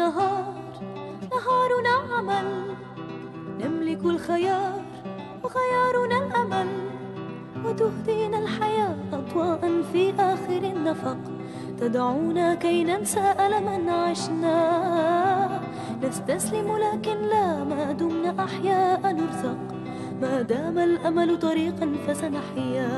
نهار نهارنا عمل نملك الخيار وخيارنا الأمل وتهدينا الحياة أضواء في آخر النفق. تدعونا كي ننسى ألما عشنا. نستسلم لكن لا ما دمنا أحياء نرزق. ما دام الأمل طريقا فسنحيا.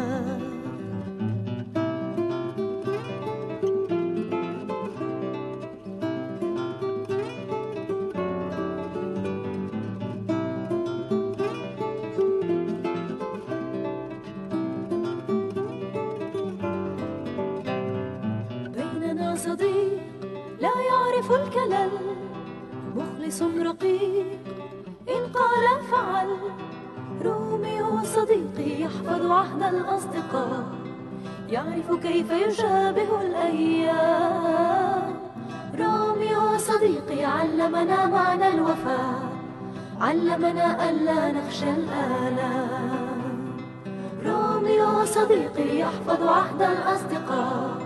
يحفظ عهد الأصدقاء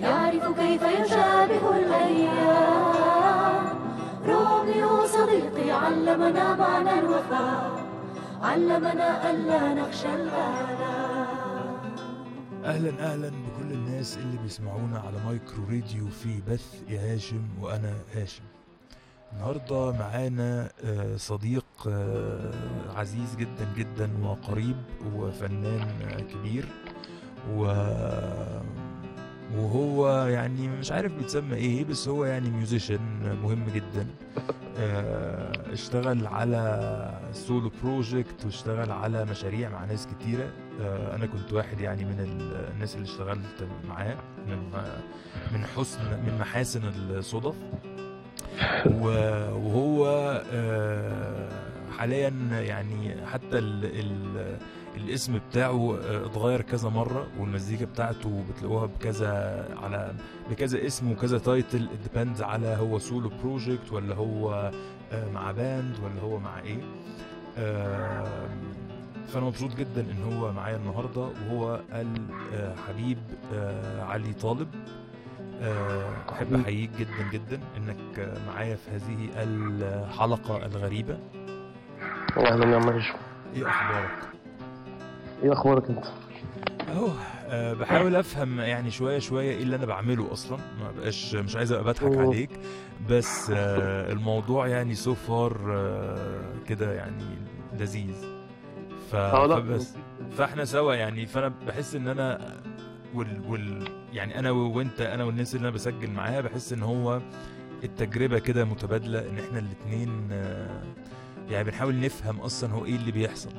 يعرف كيف يشابه الأيام. روميو صديقي علمنا معنى الوفاء علمنا ألا نخشى الآلام. أهلا أهلا بكل الناس اللي بيسمعونا على مايكرو راديو في بث يا هاشم وأنا هاشم. النهارده معانا آه، صديق آه، عزيز جدا جدا وقريب وفنان آه، كبير. و وهو يعني مش عارف بيتسمى إيه بس هو يعني musician مهم جدا. آه، اشتغل على solo project واشتغل على مشاريع مع ناس كتيرة. آه، أنا كنت واحد يعني من ال- الناس اللي اشتغلت معاه من من حسن من محاسن الصدف. وهو آه، حاليا يعني حتى ال ال الاسم بتاعه آه، اتغير كذا مرة والمزيكا بتاعته بتلاقوها بكذا على بكذا اسم وكذا title depends على هو solo project ولا هو آه، مع band ولا هو مع إيه. فأنا مبسوط جدا إن هو معايا النهارده وهو الحبيب آه، علي طالب. أحب أحييك جدا جدا إنك معايا في هذه الحلقة الغريبة. أهلا يا عم هشام إيه أخبارك؟ إيه أخبارك أنت؟ أهو آه، بحاول أفهم يعني شوية شوية إيه اللي أنا بعمله أصلا. ما بقاش مش عايز أبقى بضحك أوه. عليك. بس آه، الموضوع يعني سو فار كده يعني لذيذ. ف... فبس فإحنا سوا يعني. فأنا بحس إن أنا وال, وال يعني أنا وأنت أنا والناس اللي أنا بسجل معاها بحس إن هو التجربة كده متبادلة إن إحنا الاتنين آه، يعني بنحاول نفهم أصلا هو إيه اللي بيحصل.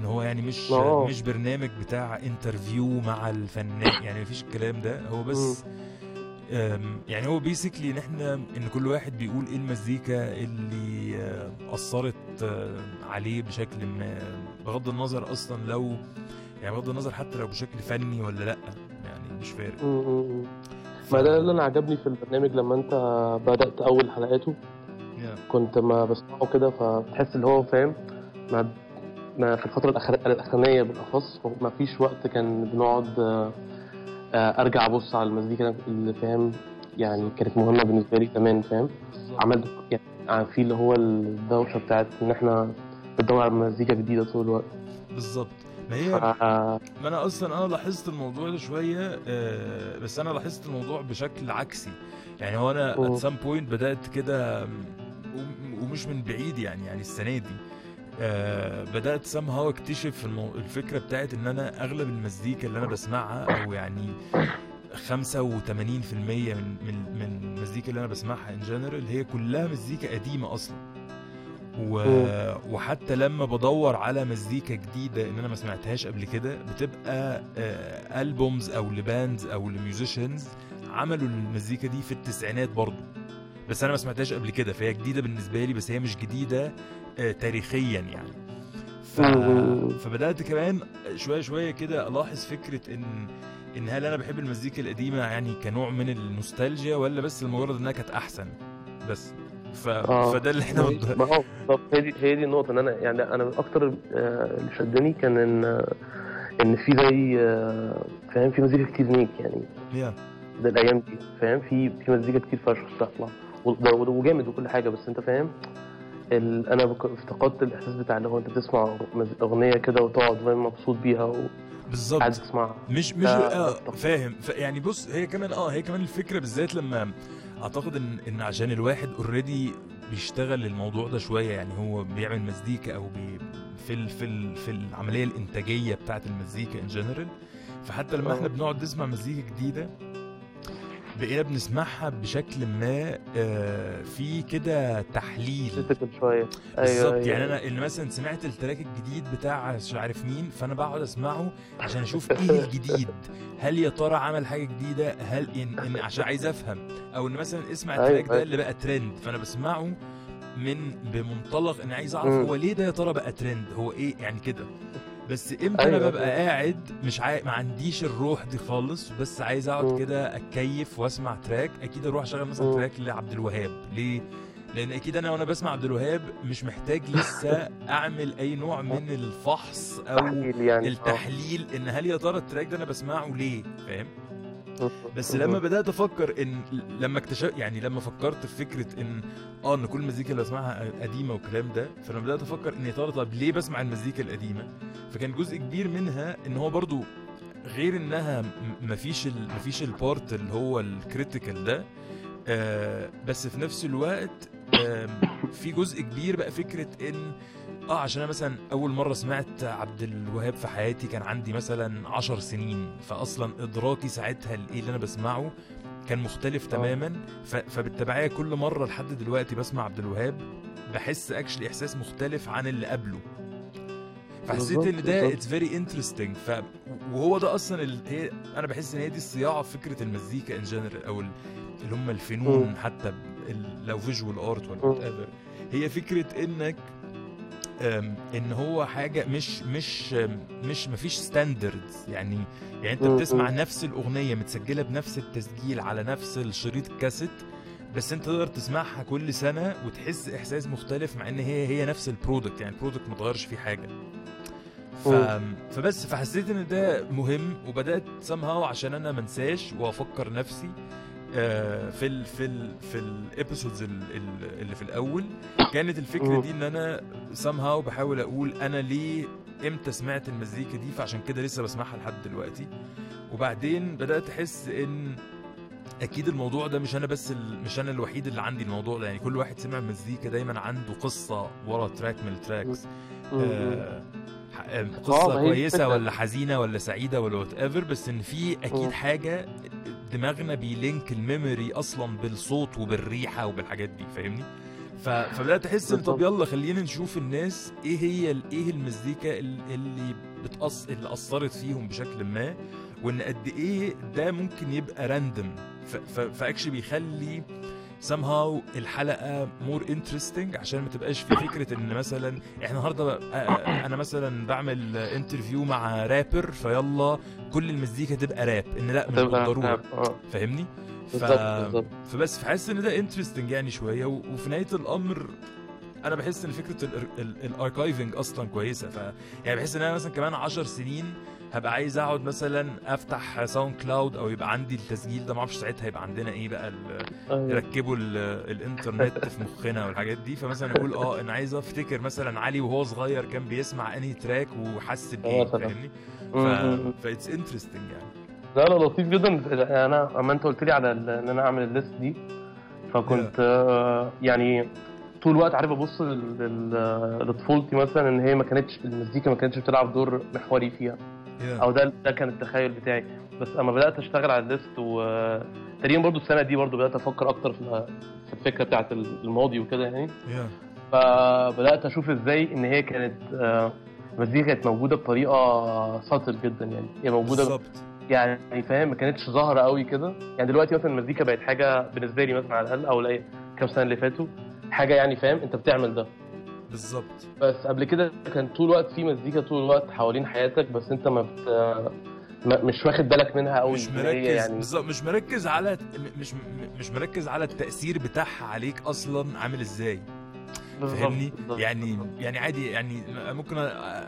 إن هو يعني مش آه. مش برنامج بتاع interview مع الفنان. يعني مفيش الكلام ده. هو بس يعني هو basically إن إحنا إن كل واحد بيقول إيه المزيكا اللي آه، أثرت آه، عليه بشكل ما. بغض النظر أصلا لو يعني بغض النظر حتى لو بشكل فني ولا لأ. يعني مش فارق. ف- ما ده اللي أنا عجبني في البرنامج لما أنت بدأت أول حلقاته. يا. كنت ما بسمعه كده فتحس اللي هو فاهم. ما في الفترة الأخر- الأخرانية بالأخص ما فيش وقت كان بنقعد آه، أرجع أبص على المزيكا اللي فاهم يعني كانت مهمة بالنسبة لي زمان فاهم. عملت يعني في اللي هو الدوشة بتاعت إن إحنا بندور على مزيكا جديدة طول الوقت. بالظبط. ما هي ما أنا أصلا أنا لاحظت الموضوع ده شوية آه، بس أنا لاحظت الموضوع بشكل عكسي. يعني هو أنا at some point بدأت كده ومش من بعيد يعني يعني السنة دي. آه، بدأت somehow أكتشف المو... الفكرة بتاعت إن أنا أغلب المزيكا اللي أنا بسمعها أو يعني 85% من من من المزيكا اللي أنا بسمعها in general هي كلها مزيكا قديمة أصلا. و... وحتى لما بدور على مزيكا جديدة إن أنا ما سمعتهاش قبل كده بتبقى albums أو ل bands أو ل musicians عملوا المزيكا دي في التسعينات برضو بس أنا ما سمعتهاش قبل كده فهي جديدة بالنسبة لي بس هي مش جديدة آه، تاريخيا يعني. ف... فبدأت كمان شوية شوية كده ألاحظ فكرة إن إن هل أنا بحب المزيكا القديمة يعني كنوع من النوستالجيا ولا بس لمجرد إنها كانت أحسن؟ بس. ف... آه. فده اللي إحنا ما هو بالظبط. هي دي هي دي النقطة إن أنا يعني أنا أكتر آه، اللي شدني كان إن آه، إن في زي آه، فاهم في مزيكا كتير نيك يعني. يا. ده الأيام دي فاهم في في مزيكا كتير فشخ بتطلع وجامد وكل حاجة بس أنت فاهم. أنا بك... افتقدت الإحساس بتاع اللي هو أنت بتسمع أغنية كده وتقعد مبسوط بيها وقاعد بالظبط. تسمعها. مش مش آه فاهم. ف- يعني بص هي كمان آه هي كمان الفكرة بالذات لما أعتقد إن إن عشان الواحد already بيشتغل الموضوع ده شوية يعني هو بيعمل مزيكا أو بي في ال في ال في العملية الإنتاجية بتاعة المزيكا in general فحتى لما آه. إحنا بنقعد نسمع مزيكا جديدة بقينا بنسمعها بشكل ما آه في كده تحليل. شوية. بالظبط. يعني أنا اللي مثلا سمعت ال track الجديد بتاع مش عارف مين فأنا بقعد أسمعه عشان أشوف إيه الجديد. هل يا ترى عمل حاجة جديدة؟ هل إن, إن عشان عايز أفهم. أو إن مثلا اسمع أيوة، ال track ده أيوة. اللي بقى ترند فأنا بسمعه من بمنطلق إن عايز أعرف. هو ليه ده يا ترى بقى ترند هو إيه يعني كده؟ بس إمتى أيوة، أنا ببقى. قاعد مش عاي... ما عنديش الروح دي خالص بس عايز اقعد. كده اتكيف واسمع track أكيد أروح اشغل مثلا. track لعبد الوهاب ليه لأن أكيد أنا وأنا بسمع عبد الوهاب مش محتاج لسه اعمل اي نوع من الفحص أو يعني آه. التحليل ان هل يا ترى ال track ده أنا بسمعه ليه فاهم. بس. لما بدأت أفكر إن لما اكتشف يعني لما فكرت في فكرة إن آه إن كل المزيكا اللي بسمعها قديمة والكلام ده فلما بدأت أفكر ان يا ترى طب ليه بسمع المزيكا القديمة فكان جزء كبير منها إن هو برضو غير إنها مفيش ال مفيش ال part اللي هو ال critical ده آه بس في نفس الوقت آم، في جزء كبير بقى فكرة إن آه عشان أنا مثلا أول مرة سمعت عبد الوهاب في حياتي كان عندي مثلا عشر سنين فاصلا إدراكي ساعتها لإيه اللي أنا بسمعه كان مختلف تماما ف- فبالتبعية كل مرة لحد دلوقتي بسمع عبد الوهاب بحس actually إحساس مختلف عن اللي قبله فحسيت إن ده. it's very interesting ف وهو ده أصلا ال... هي أنا بحس إن هي دي الصياعة في فكرة المزيكا in general أو ال- اللي هم الفنون. حتى ب- ال- لو visual art ولا. whatever هي فكرة إنك إن هو حاجة مش مش مش مفيش standards يعني يعني أنت بتسمع. نفس الأغنية متسجلة بنفس التسجيل على نفس الشريط الكاسيت بس أنت تقدر تسمعها كل سنة وتحس إحساس مختلف مع إن هي هي نفس ال product يعني ال product ما اتغيرش فيه حاجة. ف... فبس فحسيت إن ده مهم وبدأت somehow عشان أنا منساش وأفكر نفسي. في ال في ال في ال episodes اللي في الأول كانت الفكرة. دي إن أنا somehow بحاول أقول أنا ليه إمتى سمعت المزيكا دي فعشان كده لسه بسمعها لحد دلوقتي وبعدين بدأت أحس إن أكيد الموضوع ده مش أنا بس ال... مش أنا الوحيد اللي عندي الموضوع ده يعني كل واحد سمع مزيكا دايما عنده قصة ورا track من ال tracks. آه، آه، آه، قصة كويسة. ولا حزينة ولا سعيدة ولا whatever بس إن في أكيد. حاجة دماغنا بي link ال memory أصلا بالصوت وبالريحة وبالحاجات دي فاهمني ف... فبدات احس إن طب. يلا خلينا نشوف الناس إيه هي إيه المزيكا ال- اللي بتأص... اللي أثرت فيهم بشكل ما وإن قد إيه ده ممكن يبقى random ف... ف... ف actually بيخلي somehow الحلقة more interesting عشان ما تبقاش في فكرة إن مثلا إحنا النهارده آه، آه، أنا مثلا بعمل interview مع رابر فيلا كل المزيكا تبقى راب إن لأ مش بالضروره آه. فاهمني؟ ف... فبس فحاسس إن ده interesting يعني شوية. وفي نهاية الأمر أنا بحس إن فكرة ال archiving أصلا كويسة ف يعني بحس إن أنا مثلا كمان 10 سنين هبقى عايز اقعد مثلا افتح SoundCloud أو يبقى عندي التسجيل ده ما أعرفش ساعتها يبقى عندنا إيه بقى ال... أيوة. يركبوا ال... الانترنت في مخنا والحاجات دي فمثلا أقول آه أنا عايز أفتكر مثلا علي وهو صغير كان بيسمع انهي track وحس بإيه مثلاً. فاهمني. ف ف it's interesting يعني لا لا لطيف جدا أنا أما أنت قلت لي على إن أنا أعمل ال list دي فكنت آه، يعني طول الوقت عارف أبص لطفولتي مثلا إن هي ما كانتش المزيكا ما كانتش بتلعب دور محوري فيها yeah. أو ده ده كان التخيل بتاعي. بس أما بدأت أشتغل على ال list وتقريبا برضو السنة دي برضو بدأت أفكر أكتر في في الفكرة بتاعت الماضي وكده يعني. Yeah. فبدأت أشوف إزاي إن هي كانت آه، المزيكا كانت موجودة بطريقة ساتل جدا يعني. هي موجودة بالظبط. يعني فاهم ما كانتش ظاهرة قوي كده. يعني دلوقتي مثلا المزيكا بقت حاجة بالنسبة لي مثلا على الأقل أو كام سنة اللي فاتوا حاجة يعني فاهم أنت بتعمل ده. بالظبط. بس قبل كده كان طول الوقت في مزيكا طول الوقت حوالين حياتك بس انت ما, بت... ما مش واخد بالك منها قوي مش مركز يعني. بالظبط مش مركز على مش مش مركز على التأثير بتاعها عليك أصلا عامل بالظبط، فاهمني. يعني يعني عادي يعني ممكن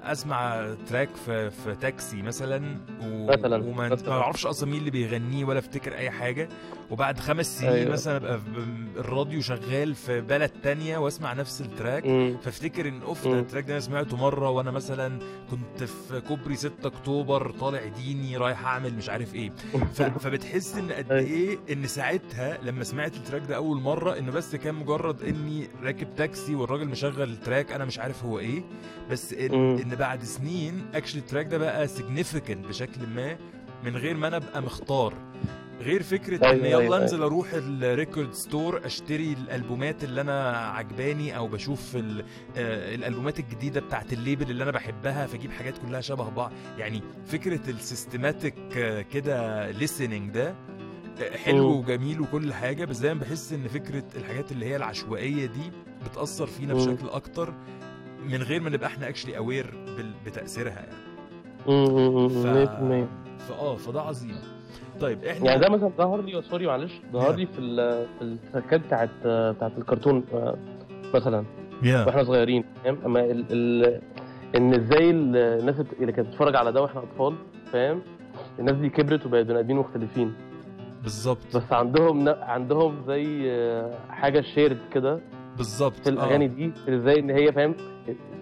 أسمع track في في تاكسي مثلا و... مثلاً، وما مثلاً. ما أعرفش أصلا مين اللي بيغنيه ولا أفتكر أي حاجة وبعد خمس سنين أيوة. مثلا أبقى الراديو شغال في بلد تانية وأسمع نفس ال track. فأفتكر إن أوف ده. ال track ده أنا سمعته مرة وأنا مثلا كنت في كوبري 6 أكتوبر طالع ديني رايح أعمل مش عارف إيه ف... فبتحس إن قد أيوة. إيه إن ساعتها لما سمعت ال track ده أول مرة إنه بس كان مجرد إني راكب تاكسي والراجل مشغل ال track أنا مش عارف هو إيه بس إن. إن بعد سنين actually ال track ده بقى significant بشكل ما من غير ما أنا أبقى مختار غير فكرة إن أيوة، يلا أيوة، أنزل أروح ال record store أشتري الألبومات اللي أنا عجباني أو بشوف آه، الألبومات الجديدة بتاعت ال label اللي أنا بحبها فأجيب حاجات كلها شبه بعض يعني فكرة ال systematic كده listening ده آه، حلو. وجميل وكل حاجة بس دايما بحس إن فكرة الحاجات اللي هي العشوائية دي بتأثر فينا. بشكل أكتر من غير ما نبقى إحنا actually aware بتأثيرها يعني. ف... مم، 100%. فاه فده عظيم. طيب إحنا يعني ده مثلا ظهر لي sorry معلش ظهر لي في ال- في بتاعت بتاعت الكرتون آه، مثلا. Yeah. وإحنا صغيرين فاهم؟ أما ال... ال... إن إزاي ال- الناس اللي كانت بتتفرج على ده وإحنا أطفال فاهم؟ الناس دي كبرت وبقت بني آدمين مختلفين. بالظبط. بس عندهم عندهم زي آه، حاجة shared كده بالظبط في الاغاني دي إزاي إن هي فاهم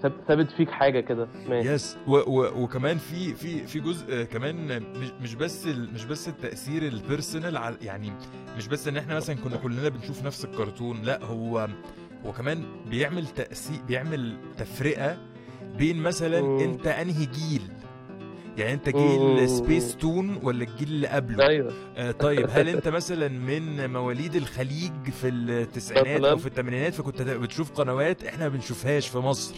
ثاب- ثابت فيك حاجة كده. ماشي. yes و و وكمان في في في جزء آه، كمان مش مش بس ال- مش بس التأثير ال personal على- يعني مش بس إن إحنا مثلا كنا كلنا بنشوف نفس الكرتون لأ هو هو كمان بيعمل تاثير بيعمل تفرقة بين مثلا. أنت أنهي جيل. يعني انت. جيل سبيس تون ولا الجيل اللي قبله أيوه آه طيب هل انت مثلا من مواليد الخليج في التسعينات. أو في الثمانينات فكنت بتشوف قنوات إحنا ما بنشوفهاش في مصر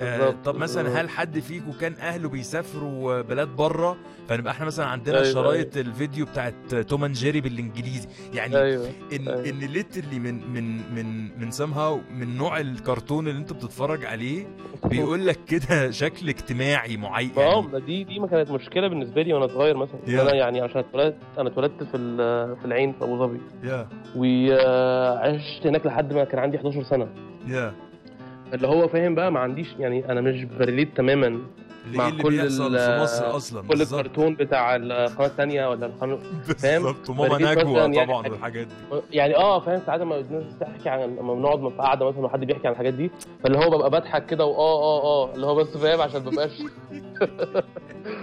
آه. طب مثلا. هل حد فيكم كان أهله بيسافروا بلاد بره فنبقى إحنا مثلا عندنا أيوة، شرايط الفيديو بتاعت Tom and Jerry بالإنجليزي يعني أيوه إن أيوة. إن literally من من من من somehow من نوع الكرتون اللي أنت بتتفرج عليه بيقول لك كده شكل اجتماعي معين آه يعني دي دي ما كانت مشكلة بالنسبة لي وأنا صغير مثلا Yeah. أنا يعني عشان اتولدت أنا اتولدت في في العين في أبو ظبي yeah وعشت هناك لحد ما كان عندي 11 سنة yeah اللي هو فاهم بقى ما عنديش يعني أنا مش ب relate تماما مع اللي كل بيحصل في مصر أصلا؟ كل بالظبط. الكرتون بتاع القناه الثانية ولا القناه فاهم؟ بالظبط. وماما نجوى يعني طبعا حاجة- والحاجات دي. يعني آه فاهم؟ ساعات لما الناس بتحكي عن لما بنقعد في قعده مثلا وحد بيحكي عن الحاجات دي فاللي هو ببقى بضحك كده واه آه آه اللي هو بس فاهم؟ عشان ما ببقاش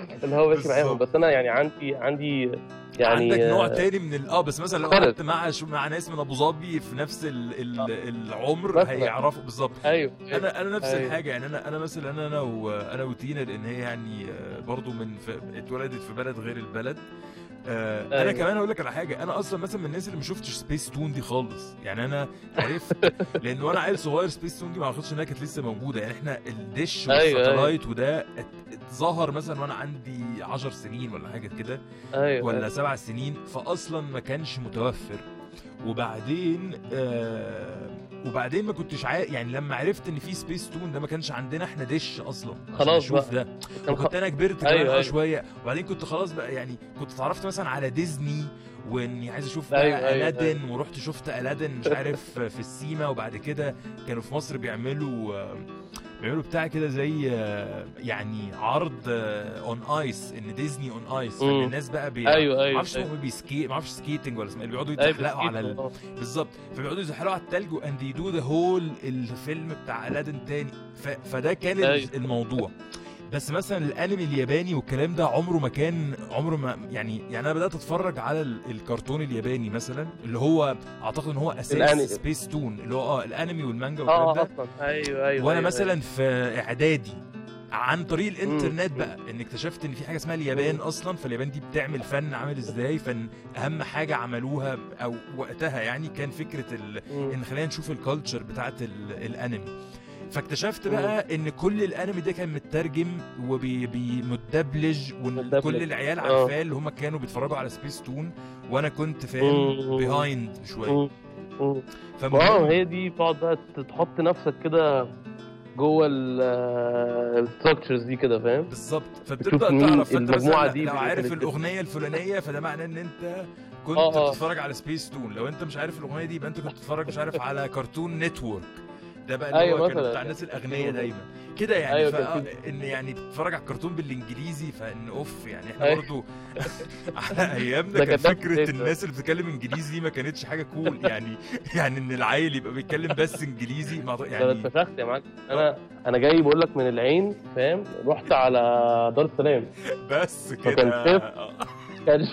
اللي هو ماشي معاهم. بس أنا يعني عندي عندي يعني عندك نوع آه، تاني من ال- آه بس مثلا لو. قعدت مع شو مع ناس من أبو ظبي في نفس ال ال العمر مثلاً. هيعرفوا بالظبط أيوه أنا أنا نفس أيوة. الحاجة يعني أنا أنا مثلا أنا أنا وانا وتينا لأن هي يعني آه، برضو من في اتولدت في بلد غير البلد آه أنا أيوة. كمان أقول لك على حاجة أنا أصلا مثلا من الناس اللي ما شفتش سبيس تون دي خالص يعني أنا عرفت لأن وأنا عيل صغير سبيس تون دي ما أعتقدش إنها كانت لسه موجودة يعني إحنا الدش أيوة، وال satellite وده ات- اتظهر مثلا وأنا عندي 10 سنين ولا حاجة كده أيوه ولا سبع سنين فاصلا ما كانش متوفر. وبعدين آه وبعدين ما كنتش عا... يعني لما عرفت إن في سبيس تون ده ما كانش عندنا إحنا دش أصلا خلاص بقى. ده. وكنت أنا كبرت أيوة، أيوة أيوة. شوية. وبعدين كنت خلاص بقى يعني كنت اتعرفت مثلا على ديزني وإني عايز أشوف بقى أيوة، أيوة، Aladdin ورحت شفت Aladdin مش عارف في السيما وبعد كده كانوا في مصر بيعملوا آه، بيعملوا بتاع كده زي آه، يعني عرض on ice إن Disney On Ice مم. الناس بقى بي... أيوه ما أيوه أعرفش أيوة. بي ski ما أعرفش skating ولا اسمه اللي بيقعدوا أيوة، يتزحلقوا على ال... آه. بالظبط فبيقعدوا يزحلقوا على التلج and they do the whole الفيلم بتاع Aladdin تاني ف... فده كان أيوة. الموضوع بس مثلا الأنمي الياباني والكلام ده عمره ما كان عمره ما يعني يعني أنا بدأت أتفرج على ال- الكرتون الياباني مثلا اللي هو أعتقد إن هو أساس سبيس تون اللي هو آه الأنمي والمانجا والكلام آه ده. أصلا. أيوه أيوه وأنا أيوة، مثلا في إعدادي عن طريق الإنترنت بقى إن اكتشفت إن في حاجة اسمها اليابان. أصلا فاليابان دي بتعمل فن عامل إزاي فن أهم حاجة عملوها أو وقتها يعني كان فكرة ال... إن خلينا نشوف ال culture بتاعت ال... الأنمي. فاكتشفت بقى إن كل الأنمي ده كان مترجم ومتدبلج وكل. العيال آه. عارفاه اللي هم كانوا بيتفرجوا على سبيس تون وأنا كنت فاهم. behind شوية. آه فمهم هي دي تقعد بقى تحط نفسك كده جوه ال structures دي كده فاهم بالظبط فبتبدأ تعرف فأنت المجموعة مثلا دي لو عارف الأغنية الفلانية فده معناه إن أنت كنت آه، آه. بتتفرج على سبيس تون لو أنت مش عارف الأغنية دي يبقى أنت كنت بتتفرج مش عارف على كرتون نتورك ده بقى اللي أيوة هو كان. بتاع الناس الاغنياء دايما. كده يعني أيوة،. كان إن يعني بتتفرج على الكرتون بالإنجليزي فإن أوف يعني إحنا أيوة. برضو على أيامنا كان فكرة. الناس اللي بتتكلم إنجليزي دي ما كانتش حاجة كول يعني يعني إن العيل يبقى بيتكلم بس إنجليزي ما ده أنا يعني اتفشخت يا معلم. أنا أنا جاي بقول لك من العين فاهم؟ رحت على دار السلام. بس كده. آه. كان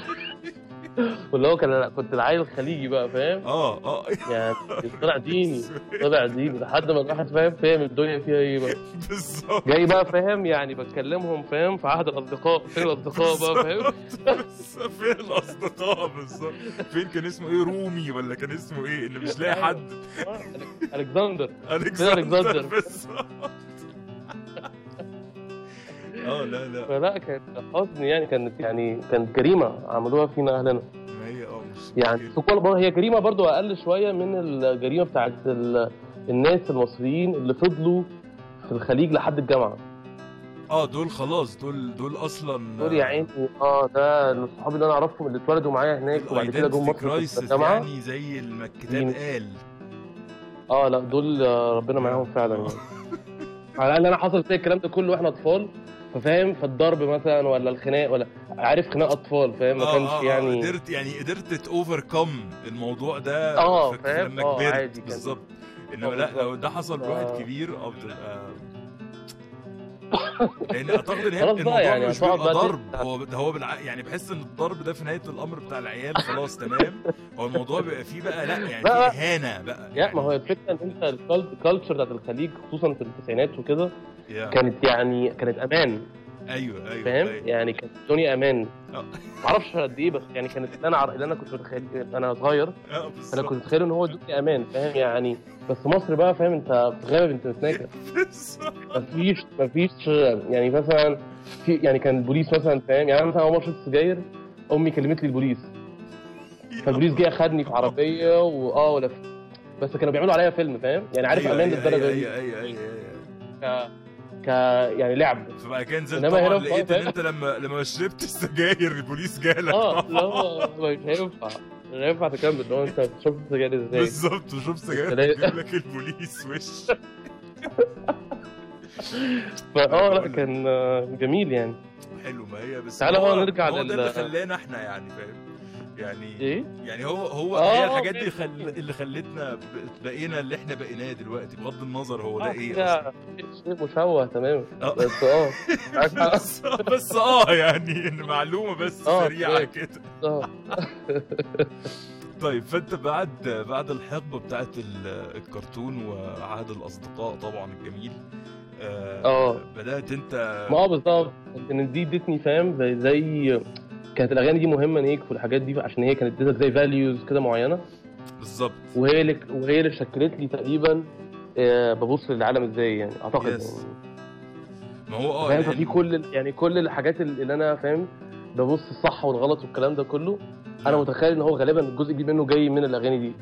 واللي هو كان كنت العيل الخليجي بقى فاهم؟ آه آه. يعني طلع ديني طلع ديني لحد ما الواحد فاهم فاهم الدنيا فيها إيه بقى. بالظبط. جاي بقى فاهم يعني بتكلمهم فاهم في عهد الأصدقاء فين الأصدقاء بقى فاهم؟ فين الأصدقاء؟ بالظبط. فين كان اسمه إيه رومي ولا كان اسمه إيه؟ اللي مش لاقي حد. الكسندر الكسندر. بالظبط. آه لا لا. فلا كانت حزن يعني كانت يعني كانت جريمة عملوها فينا أهلنا. ما هي آه مش يعني كل هي جريمة برضه أقل شوية من الجريمة بتاعت ال- الناس المصريين اللي فضلوا في الخليج لحد الجامعة. آه دول خلاص دول دول أصلا دول يا عيني. آه ده الصحاب اللي أنا أعرفهم اللي اتولدوا معايا هناك وبعد كده جم مصر يعني زي ما الكتاب؟ قال. آه لا دول ربنا معاهم فعلا. يعني على الأقل أنا حصل فيا الكلام ده كله وإحنا أطفال. ففاهم فالضرب مثلا ولا الخناق ولا عارف خناق أطفال فاهم ما آه، كانش آه، آه، يعني قدرت يعني قدرت توفركم الموضوع ده في- في فاهم؟ لما آه، كبرت. بالظبط إنما لأ لو. ده حصل بواحد. كبير آه بتبقى لأن اعتقد إن هي- الموضوع يعني مش بيبقى بقى ضرب. هو ده هو بالع... يعني بحس إن الضرب ده في نهاية الأمر بتاع العيال خلاص تمام. هو الموضوع بيبقى فيه بقى لأ يعني لا، في إهانة بقى. يا ما هو الفكرة إن أنت ال culture بتاعت الخليج خصوصا في التسعينات وكده. كانت يعني كانت أمان. أيوه أيوه فاهم؟ أيوة. يعني كانت الدنيا أمان. آه. معرفش قد إيه بس يعني كانت اللي أنا عر... اللي أنا كنت متخيل أنا صغير آه أنا كنت متخيل إن هو الدنيا أمان فاهم؟ يعني بس مصر بقى فاهم؟ أنت في غابه انت متناكر. مفيش مفيش يعني مثلا في يعني كان البوليس مثلا فاهم؟ يعني أنا مثلا أول ما شربت سجاير أمي كلمت لي البوليس فالبوليس جه أخدني في عربية واه ولا بس كانوا بيعملوا عليا فيلم فاهم؟ يعني عارف أيوة، أمان أيوة، للدرجة دي؟ أيوه أيوه أيوه أيوه. ك يعني لعب. إنما طبعا هنا لقيت؟ إن أنت لما لما شربت السجاير البوليس جالك آه لا مش هينفع مش هينفع تكمل لو أنت شفت سجاير إزاي؟ بالظبط وشوف سجاير. يجيب لك البوليس وش؟ فاه لا كان جميل يعني. حلو ما هي بس تعالى هو نرجع هو ده لل- اللي خلانا إحنا يعني فاهم؟ يعني إيه يعني هو هو آه، هي الحاجات دي. خل... اللي خلتنا بقينا اللي إحنا بقيناه دلوقتي بغض النظر هو ده آه، إيه شيء مشوه تماما آه. بس آه. بس, بس آه يعني ان معلومه بس آه، سريعة. كده آه طيب فأنت بعد بعد الحقبة بتاعت ال- الكرتون وعهد الأصدقاء طبعا الجميل آه آه. بدأت أنت ما آه بالظبط ان دي ادتني فاهم زي كانت الأغاني دي مهمة ليك والحاجات دي عشان هي كانت ادتك زي فاليوز كده معينة؟ بالظبط. وهي اللي وهي اللي شكلت لي تقريبا آه، ببص للعالم إزاي يعني أعتقد Yes. يعني. ما هو آه فاهم؟ لأن- ففي كل يعني كل الحاجات اللي أنا فاهم؟ ببص الصح والغلط والكلام ده كله أنا متخيل إن هو غالبا الجزء كبير منه جاي من الأغاني دي.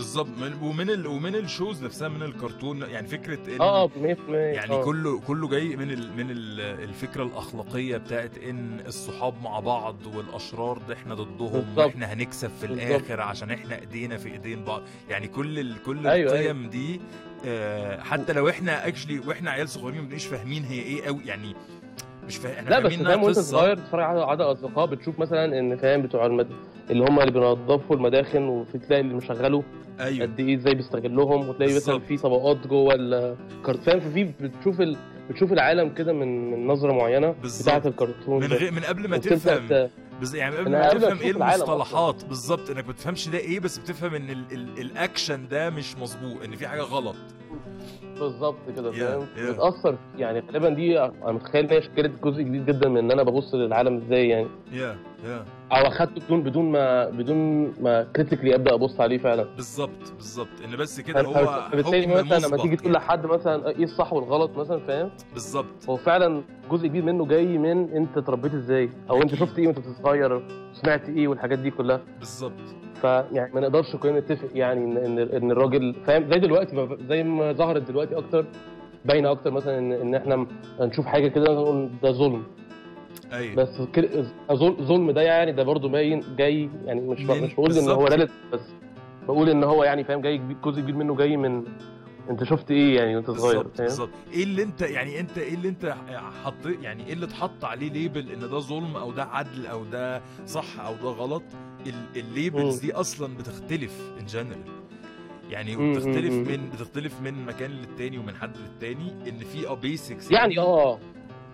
بالظبط من ومن ال... ومن ال shows نفسها من الكرتون يعني فكرة إن آه آه 100% يعني آه. كله كله جاي من ال من ال الفكرة الأخلاقية بتاعت إن الصحاب مع بعض والأشرار ده إحنا ضدهم بالظبط. وإحنا هنكسب في بالظبط. الآخر عشان إحنا إيدينا في إيدين بعض يعني كل ال كل أيوة، القيم دي آه حتى لو إحنا actually وإحنا عيال صغيرين ما بنبقاش فاهمين هي إيه قوي يعني مش فاهم لا بس فاهم وأنت. صغير تتفرج على عهد الأصدقاء بتشوف مثلا إن فاهم بتوع المد... اللي هم اللي بينظفوا المداخن وفي تلاقي اللي مشغله أيوه قد إيه إزاي بيستغلهم وتلاقي مثلا. في طبقات جوه الكرتون فاهم ففي بتشوف ال... بتشوف العالم كده من من نظرة معينة. بتاعة الكرتون من. غير من قبل ما تفهم بز... يعني قبل ما تفهم إيه المصطلحات بالظبط إنك ما بتفهمش ده إيه بس بتفهم إن ال... ال... الأكشن ده مش مظبوط إن في حاجة غلط بالظبط كده فاهم. بتأثر يعني غالبا دي أنا متخيل إن هي شكلت جزء كبير جدا من إن أنا ببص للعالم إزاي يعني. يا يا أو اخدته بدون بدون ما بدون ما critically أبدأ أبص عليه فعلا. بالظبط بالظبط. إن بس كده هو فبالتالي مثلا لما تيجي تقول يعني. لحد مثلا إيه الصح والغلط مثلا فاهم؟ بالظبط. هو فعلا جزء كبير منه جاي من أنت اتربيت إزاي أو أنت. شفت إيه وأنت صغير سمعت إيه والحاجات دي كلها. بالظبط. فيعني ما نقدرش كلنا نتفق يعني ان ان, إن الراجل فاهم؟ زي دلوقتي زي ما ظهرت دلوقتي أكتر باينة أكتر مثلا ان, إن إحنا نشوف حاجة كده نقول ده ظلم. أيوه. بس ظلم ده يعني ده برضه باين جاي يعني مش مش بقول إن هو. relative بس بقول إن هو يعني فاهم جاي جزء كبير منه جاي من انت شفت إيه يعني وانت صغير بالظبط إيه اللي انت يعني انت إيه اللي انت حطيت يعني إيه اللي اتحط عليه label إن ده ظلم أو ده عدل أو ده صح أو ده غلط ال- ال labels. دي أصلا بتختلف in general يعني بتختلف. من بتختلف من مكان للتاني ومن حد للتاني إن في آه basics يعني آه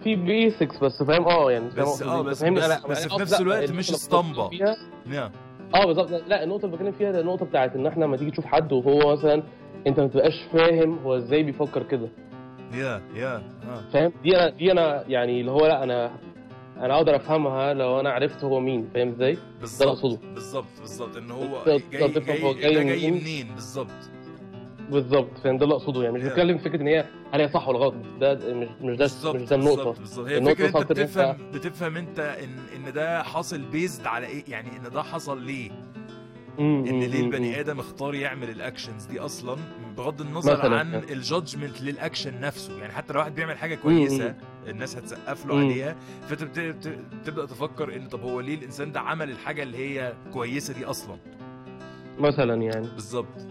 في بيسكس بس فاهم آه يعني فاهم بس؟ آه بس؟ بس, أنا- بس أنا في نفس الوقت مش نعم آه بالظبط لا النقطة اللي بتكلم فيها النقطة بتاعت إن إحنا لما تيجي تشوف حد وهو مثلا انت ما تبقاش فاهم هو إزاي بيفكر كده. يا يا آه فاهم؟ دي أنا دي أنا يعني اللي هو لا أنا أنا أقدر افهمها لو أنا عرفت هو مين. فاهم إزاي؟ بالظبط بالظبط بالظبط. إن هو جاي تفهم جاي, هو جاي جاي منين. منين؟ بالظبط. بالظبط. فاهم؟ ده اللي أقصده يعني. مش Yeah. بتكلم فكرة إن هي هل هي صح ولا غلط. ده مش مش ده مش ده النقطة. بالظبط بالظبط. هي النقطة فكرة أنت بتفهم بتفهم أنت إن إن ده حاصل based على إيه؟ يعني إن ده حصل ليه؟ إن ليه البني آدم اختار يعمل ال actions دي أصلا بغض النظر. عن ال judgment للاكشن نفسه. يعني حتى لو واحد بيعمل حاجة كويسة الناس هتسقف له. عليها فانت بت- بت- تبدأ تفكر إن طب هو ليه الإنسان ده عمل الحاجة اللي هي كويسة دي أصلا؟ مثلا يعني. بالظبط.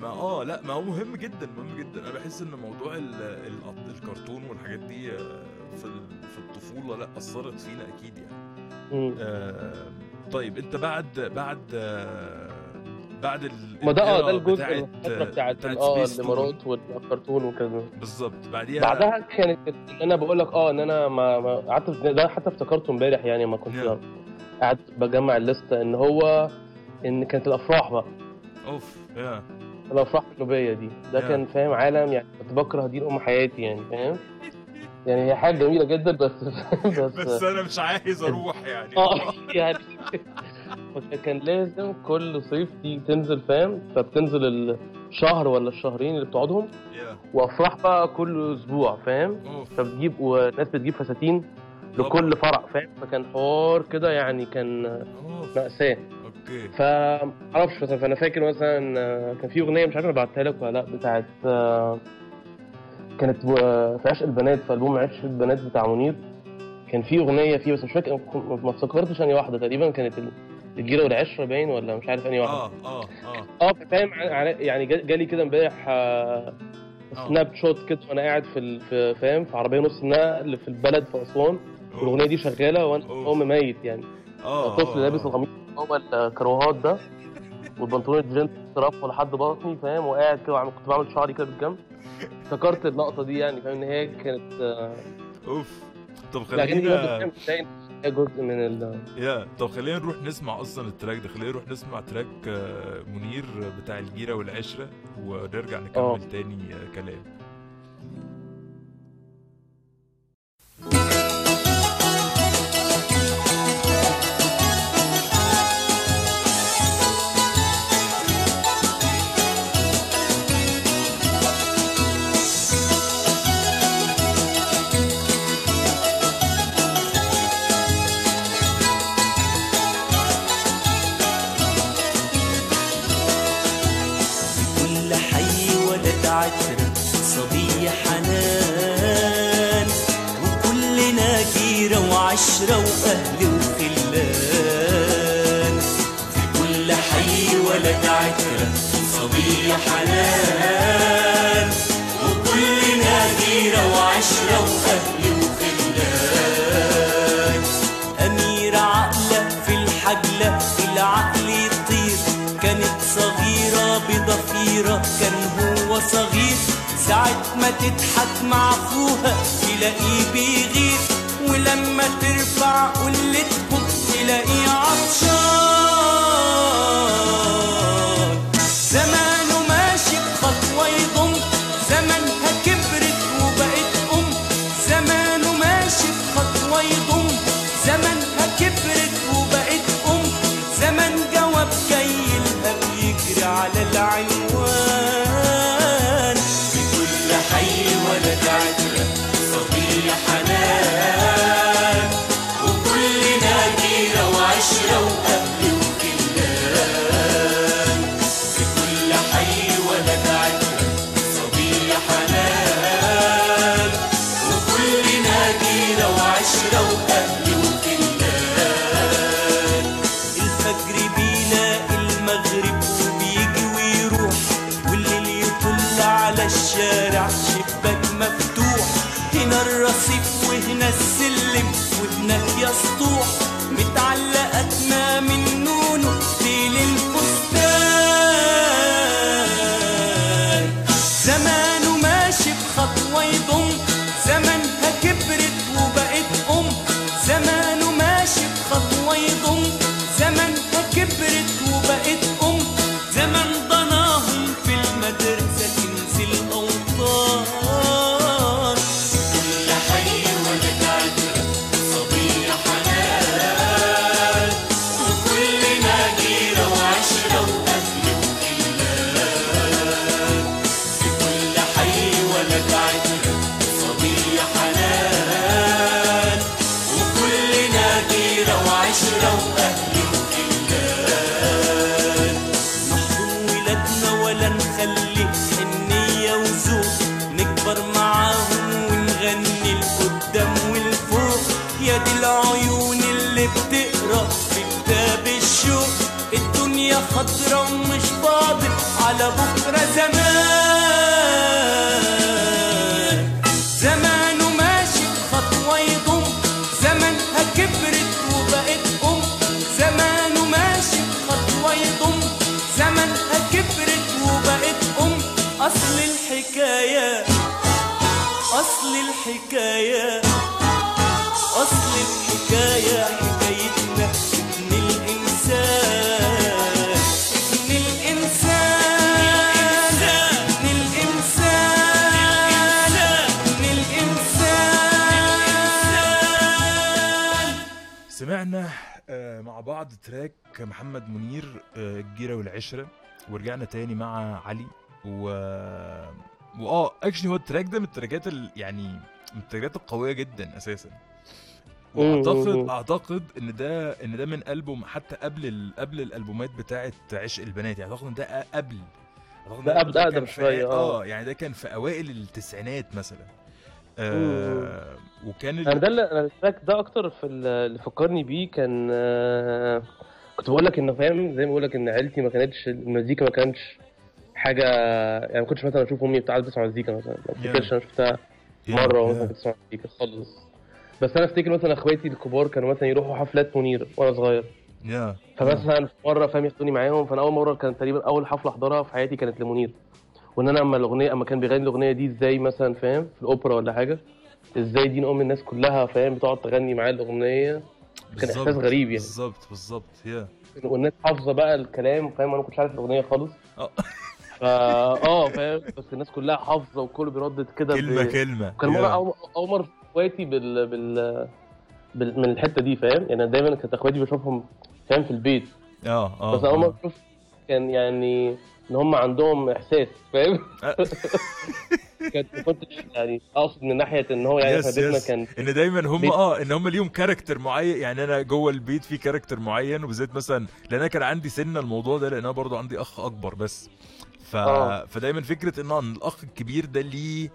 ما آه لا ما هو مهم جدا مهم جدا. أنا بحس إن موضوع ال ال الكرتون والحاجات دي آه، في في الطفولة لا أثرت فينا أكيد يعني. آه، طيب انت بعد بعد بعد ال ما ده آه ده الجزء بتاعت- الفترة بتاعت بتاعت آه. الامارات والكرتون وكده. بالظبط. بعديها بعدها كانت إن أنا بقول لك آه إن أنا ما قعدت ده حتى افتكرته امبارح يعني ما كنت. قاعد بجمع الليستة إن هو إن كانت الأفراح بقى. أوف يا الأفراح النوبية دي. ده نعم. كان فاهم عالم يعني كنت بكره دين ام حياتي يعني فاهم؟ يعني هي حاجة جميلة جدا بس بس, بس أنا مش عايز أروح يعني. آه يعني كان لازم كل صيف تيجي تنزل فاهم؟ فبتنزل الشهر ولا الشهرين اللي بتقعدهم يا وأفراح بقى كل أسبوع فاهم؟ فبتجيب وناس بتجيب فساتين لكل فرع فاهم؟ فكان حوار كده يعني كان مأساة. أوكي. فمعرفش مثلا فأنا فاكر مثلا آه، كان في أغنية مش عارف أنا بعتها لك ولا لأ بتاعت آه، كانت في عشق البنات في البوم عشق البنات بتاع منير. كان في أغنية فيه بس مش فاكر ما افتكرتش أنهي واحدة تقريبا كانت ال- الجيرة والعشرة باين ولا مش عارف أنهي واحدة. آه آه آه. آه فاهم يعني جا- جالي كده امبارح آه، آه. snapshot كده وأنا قاعد في فاهم في عربية نص نقل في البلد في أسوان. والأغنية دي شغالة وأنا. قوم ميت يعني. آه طفل آه، لابس. القميص هو الكروهات ده والبنطلون الجينز رفعه لحد بطني فاهم وقاعد كده كنت بعمل شعري كده بالجنب. افتكرت اللقطة دي يعني فاهم؟ إن هي كانت آه، أوف. طب خلينا جزء من ال يا طب خلينا نروح نسمع أصلا ال track ده. خلينا نروح نسمع track آه، منير بتاع الجيرة والعشرة ونرجع نكمل آه. تاني آه، كلام. وعشرة وأهل وخلان في كل حي ولد عترة صبية حنان. وكلنا جيرة وعشرة وأهل وخلان أميرة عقلة في الحجلة العقل يطير. كانت صغيرة بضفيرة كان هو صغير. ساعة ما تضحك مع أخوها تلاقيه بيغير. ولما ترفع قلتهم تلاقيه عطشان. زمانه ماشي بخطوة يضم زمانها كبرت وبقت أم. زمانه ماشي بخطوة يضم زمانها كبرت وبقت أم. زمن جواب جاي لها بيجري على العنوان بعض track محمد منير آه، الجيرة والعشرة ورجعنا تاني مع علي. و وآه actually هو ال track ده من ال trackات ال... يعني من ال trackات القوية جدا أساسا. وأعتقد. أعتقد إن ده إن ده من ألبوم حتى قبل ال... قبل الألبومات بتاعه عشق البنات. يعني أعتقد إن ده قبل. أعتقد ده قبل- في- شوية، آه. آه يعني ده كان في أوائل التسعينات مثلا. آه وكان. أنا ده اللي التراك ده أكتر في ال- اللي فكرني بيه كان آه، كنت بقول لك انه فاهم زي ما بقول لك إن عيلتي ما كانتش المزيكا ما كانتش حاجة يعني ما كنتش مثلا أشوف أمي بتاعت بتسمع مزيكا مثلا ما أفتكرش أنا شفتها مرة مثلا بتسمع مزيكا خالص. بس أنا أفتكر مثلا إخواتي الكبار كانوا مثلا يروحوا حفلات منير وأنا صغير. يا فمثلا في مرة فاهم ياخدوني معاهم فأنا أول مرة كانت تقريبا أول حفلة أحضرها في حياتي كانت لمنير. وإن أنا أما الأغنية أما كان بيغني الأغنية دي إزاي مثلا فاهم في الأوبرا ولا حاجة إزاي دين ام الناس كلها فاهم؟ بتقعد تغني معاه الأغنية. كان إحساس غريب يعني. بالظبط بالظبط يا. والناس حافظة بقى الكلام فاهم؟ أنا ما كنتش عارف الأغنية خالص. آه. فا آه فاهم؟ بس الناس كلها حافظة وكله بيردد كده كلمه ب... كلمة كان مره. اول إخواتي بال... بال... بال... من الحتة دي فاهم؟ يعني دايما كانت إخواتي بشوفهم فاهم؟ في البيت. آه آه بس أول آه. مرة أشوف كان يعني إن هم عندهم إحساس فاهم؟ آه. كانت يعني أقصد من ناحية إن هو يعني yes كان إن دايما هم بيت- آه إن هم ليهم character معين يعني أنا جوه البيت في character معين وبالذات مثلا لأن أنا كان عندي سنه الموضوع ده لأن أنا برضو عندي أخ أكبر بس ف... آه. فدايما فكرة إن الأخ الكبير ده ليه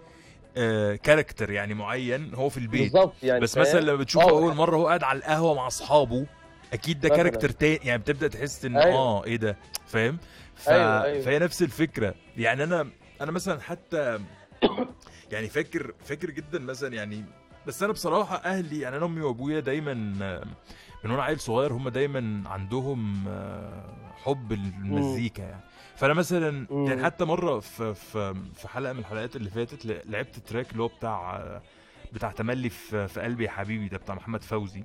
آه character يعني معين هو في البيت بالظبط يعني بس؟ مثلا لما بتشوفه آه، أول مرة هو قاعد على القهوة مع أصحابه أكيد ده. كاركتر تاني يعني بتبدأ تحس إن أيوة. آه إيه ده فاهم ف... أيوة، أيوة. فهي نفس الفكرة يعني أنا أنا مثلا حتى يعني فاكر فاكر جدا مثلا يعني بس أنا بصراحة أهلي يعني أنا أمي وأبويا دايما من وأنا عيل صغير هم دايما عندهم آه، حب المزيكا يعني. فأنا مثلا. يعني حتى مرة في في في حلقة من الحلقات اللي فاتت لعبت تراك اللي هو بتاع آه، بتاع تملي في في قلبي يا حبيبي ده بتاع محمد فوزي.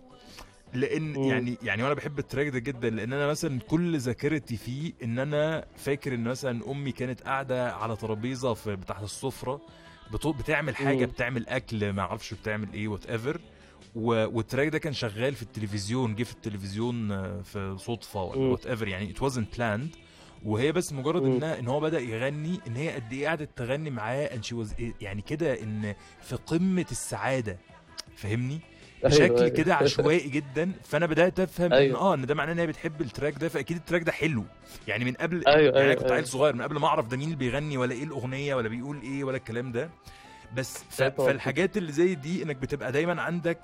لأن مم. يعني يعني وأنا بحب ال track ده جدا لأن أنا مثلا كل ذاكرتي فيه ان أنا فاكر ان مثلا امي كانت قاعدة على ترابيزة في بتاعت السفرة بتو- بتعمل حاجة مم. بتعمل أكل ما أعرفش بتعمل إيه whatever وال track ده كان شغال في التلفزيون جه في التلفزيون آه، في صدفة ولا. whatever يعني it wasn't planned وهي بس مجرد. انها إن هو بدأ يغني إن هي قد إيه قعدت تغني معاه and she was يعني كده إن في قمة السعادة فاهمني بشكل أيوة. كده عشوائي جدا فأنا بدأت أفهم إن أيوة. آه إن ده معناه إن هي بتحب ال track ده فأكيد ال track ده حلو يعني من قبل أيوة، يعني أنا أيوة، كنت أيوة. عيل صغير من قبل ما أعرف ده مين اللي بيغني ولا إيه الأغنية ولا بيقول إيه ولا الكلام ده بس ف... أيوة. فالحاجات اللي زي دي إنك بتبقى دايما عندك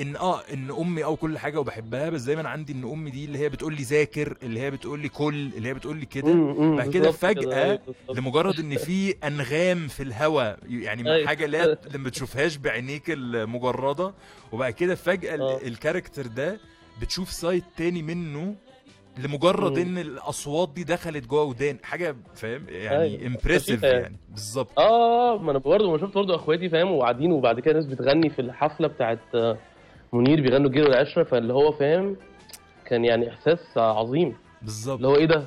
إن آه إن أمي أو كل حاجة وبحبها بس دايما عندي إن أمي دي اللي هي بتقول لي ذاكر اللي هي بتقول لي كل اللي هي بتقول لي كده بعد كده أيوة، بالظبط. لمجرد إن في أنغام في الهواء يعني أيوة. حاجة لا لما تشوفهاش بعينيك المجردة وبعد كده فجأة ال- آه. ال character ده بتشوف side تاني منه لمجرد. إن الأصوات دي دخلت جوه ودان حاجة فاهم يعني. impressive لطيفة يعني. يعني بالظبط آه ما أنا برضه ما شفت برضه أخواتي فاهم وقاعدين وبعد كده ناس بتغني في الحفلة بتاعت آه، منير بيغنوا الجيل والعشره فاللي هو فاهم كان يعني إحساس عظيم بالظبط اللي هو إيه ده؟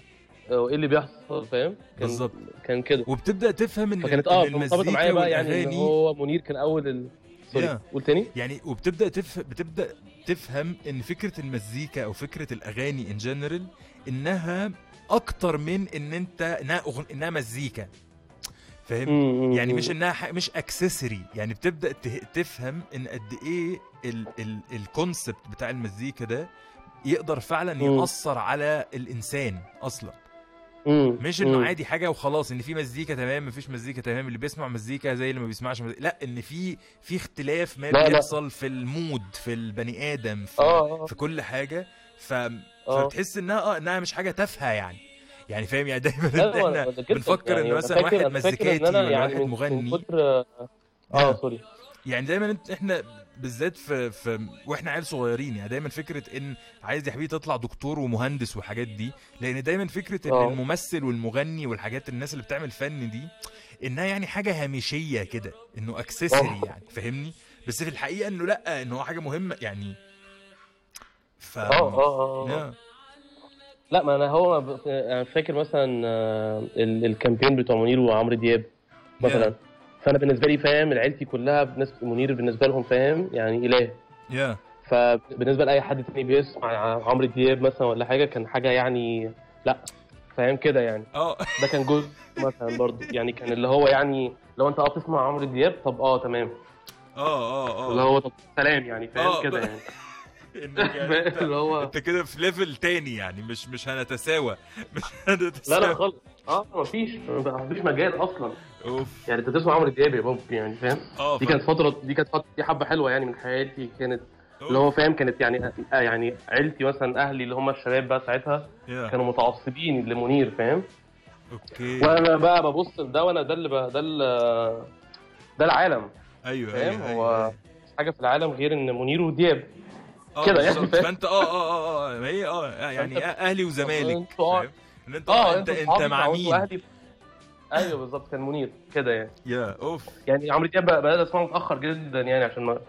إيه اللي بيحصل فاهم؟ بالظبط. كان كده وبتبدأ تفهم إن فكانت آه مرتبطة معايا بقى يعني إن هو منير كان أول ال... sorry. قول تاني؟ يعني وبتبدأ تفهم بتبدأ تفهم إن فكرة المزيكا أو فكرة الأغاني in general إنها أكتر من إن أنت إنها أغن... إنها مزيكا فاهم يعني. مش إنها ح... مش accessory يعني بتبدأ ت... تفهم إن قد إيه ال... ال... ال concept بتاع المزيكا ده يقدر فعلا. يأثر على الإنسان أصلا مش إنه. عادي حاجة وخلاص إن في مزيكا تمام مفيش مزيكا تمام اللي بيسمع مزيكا زي اللي ما بيسمعش مزيكا لا إن في في اختلاف ما. بيحصل في ال mood في البني آدم في, آه، آه. في كل حاجة ف آه. فبتحس إنها آه إنها مش حاجة تافهة يعني يعني فاهم يعني دايما لا، إحنا بنفكر يعني إن مثلا واحد مزيكاتي ولا يعني واحد مغني كتر آه آه. sorry يعني دايما انت إحنا بالذات في, في وإحنا عيال صغيرين يعني دايما فكرة إن عايز يا حبيبي تطلع دكتور ومهندس والحاجات دي لأن دايما فكرة إن آه. الممثل والمغني والحاجات الناس اللي بتعمل فن دي إنها يعني حاجة هامشية كده إنه accessory آه. يعني فاهمني بس في الحقيقة إنه لأ إنه هو حاجة مهمة يعني ف آه آه آه. لا ما أنا هو ب- أنا فاكر مثلا آه، ال- ال campaign بتوع منير وعمرو دياب مثلا. فأنا بالنسبة لي فاهم عيلتي كلها بالنسبة منير بالنسبة لهم فاهم يعني إله. يا فبالنسبه لأي حد تاني بيسمع عمرو دياب مثلا ولا حاجة كان حاجة يعني لا فاهم كده يعني. آه ده كان جزء مثلا برضه. يعني كان اللي هو يعني لو أنت آه تسمع عمرو دياب طب آه تمام. آه آه اللي آه هو طب سلام يعني آه، فاهم كده يعني. انك يعني أنت, اللي هو أنت كده في ليفل تاني يعني مش مش هنتساوى. مش لا هنتساوى. لا خالص. آه مفيش. مفيش مجال أصلا. أوف. يعني أنت تسمع عمرو دياب يا بابا يعني فاهم؟ آه دي كانت فترة دي كانت فترة دي حبة حلوة يعني من حياتي. كانت. اللي هو فاهم كانت يعني آه يعني عيلتي مثلا أهلي اللي هم الشباب بقى ساعتها يا. كانوا متعصبين لمنير فاهم؟ أوكي. وأنا بقى ببص لده وأنا ده اللي ده ده العالم. أيوه فاهم؟ أيوه هو أيوه. حاجة في العالم غير إن منير ودياب. كده يعني. فاهم؟ فأنت آه آه آه آه ما هي آه يعني أهلي وزمالك اه- فاهم؟ إن أنت آه آه أنت أنت مع مين؟ أيوه بالظبط كان منير كده يعني. يا أوف. يعني عمرو دياب بدأت أسمعه متأخر جدا يعني عشان ما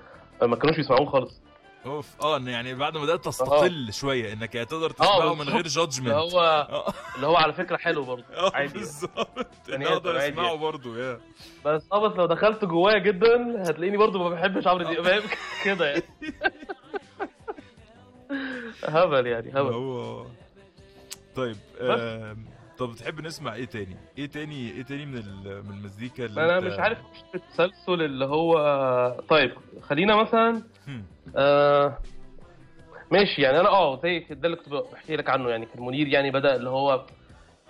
ما كانوش بيسمعوه خالص. أوف. آه يعني بعد ما بدأت تستقل شوية إنك تقدر تسمعه من غير. جادجمنت اللي هو آه. اللي هو على فكرة حلو برضه آه عادي بالظبط. يعني أقدر اسمعه يعني. برضه يا. بس آه بس لو دخلت جوايا جدا هتلاقيني برضه ما بحبش عمرو دياب كده يعني. هبل يعني هبل هو طيب آم، طب تحب نسمع إيه تاني؟ إيه تاني إيه تاني من ال- من المزيكا اللي أنا انت- مش عارف التسلسل اللي هو طيب خلينا مثلا. آه ماشي يعني أنا آه زي ده اللي كنت بحكي لك عنه يعني كان منير يعني بدأ اللي هو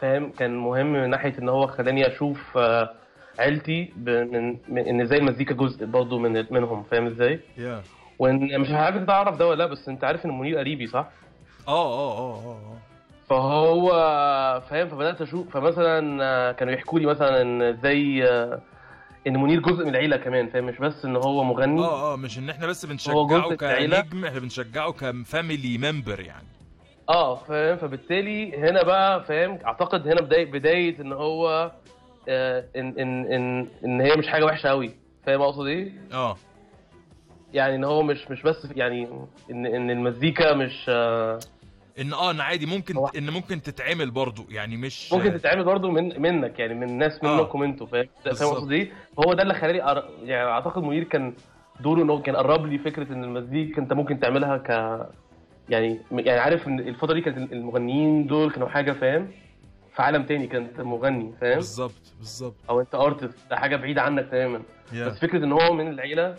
فاهم كان مهم من ناحية إن هو خلاني أشوف آه عيلتي من, من إن إزاي المزيكا جزء برضه من منهم فاهم إزاي؟ يا وإن مش عارف انت تعرف ده ولا لأ بس أنت عارف إن منير قريبي صح؟ آه آه آه آه آه. فهو فاهم فبدأت أشوف فمثلا آه، كانوا يحكوا لي مثلا إن إزاي آه، إن منير جزء من العيلة كمان فاهم؟ مش بس إن هو مغني. آه آه مش إن إحنا بس بنشجعه. كنجم إحنا بنشجعه كفاميلي ممبر يعني. آه فاهم؟ فبالتالي هنا بقى فاهم؟ أعتقد هنا بداية بداية إن هو آه، إن إن إن إن هي مش حاجة وحشة قوي فاهم أقصد إيه؟ آه. يعني إن هو مش مش بس يعني ان إن المزيكا مش آه، إن آه إن عادي ممكن هو- إن ممكن تتعمل برضو يعني مش ممكن تتعمل برضه من منك يعني من ناس آه. منكم أنتوا فاهم فاهم. اقصد إيه؟ هو ده اللي خلاني أر... يعني أعتقد منير كان دوره إن هو كان قرب لي فكرة إن المزيكا أنت ممكن تعملها ك يعني يعني عارف إن الفترة دي كانت المغنيين دول كانوا حاجة فاهم في عالم تاني كانت مغني فاهم بالظبط بالظبط أو أنت ارتست ده حاجة بعيدة عنك تماما yeah بس فكرة إن هو من العيلة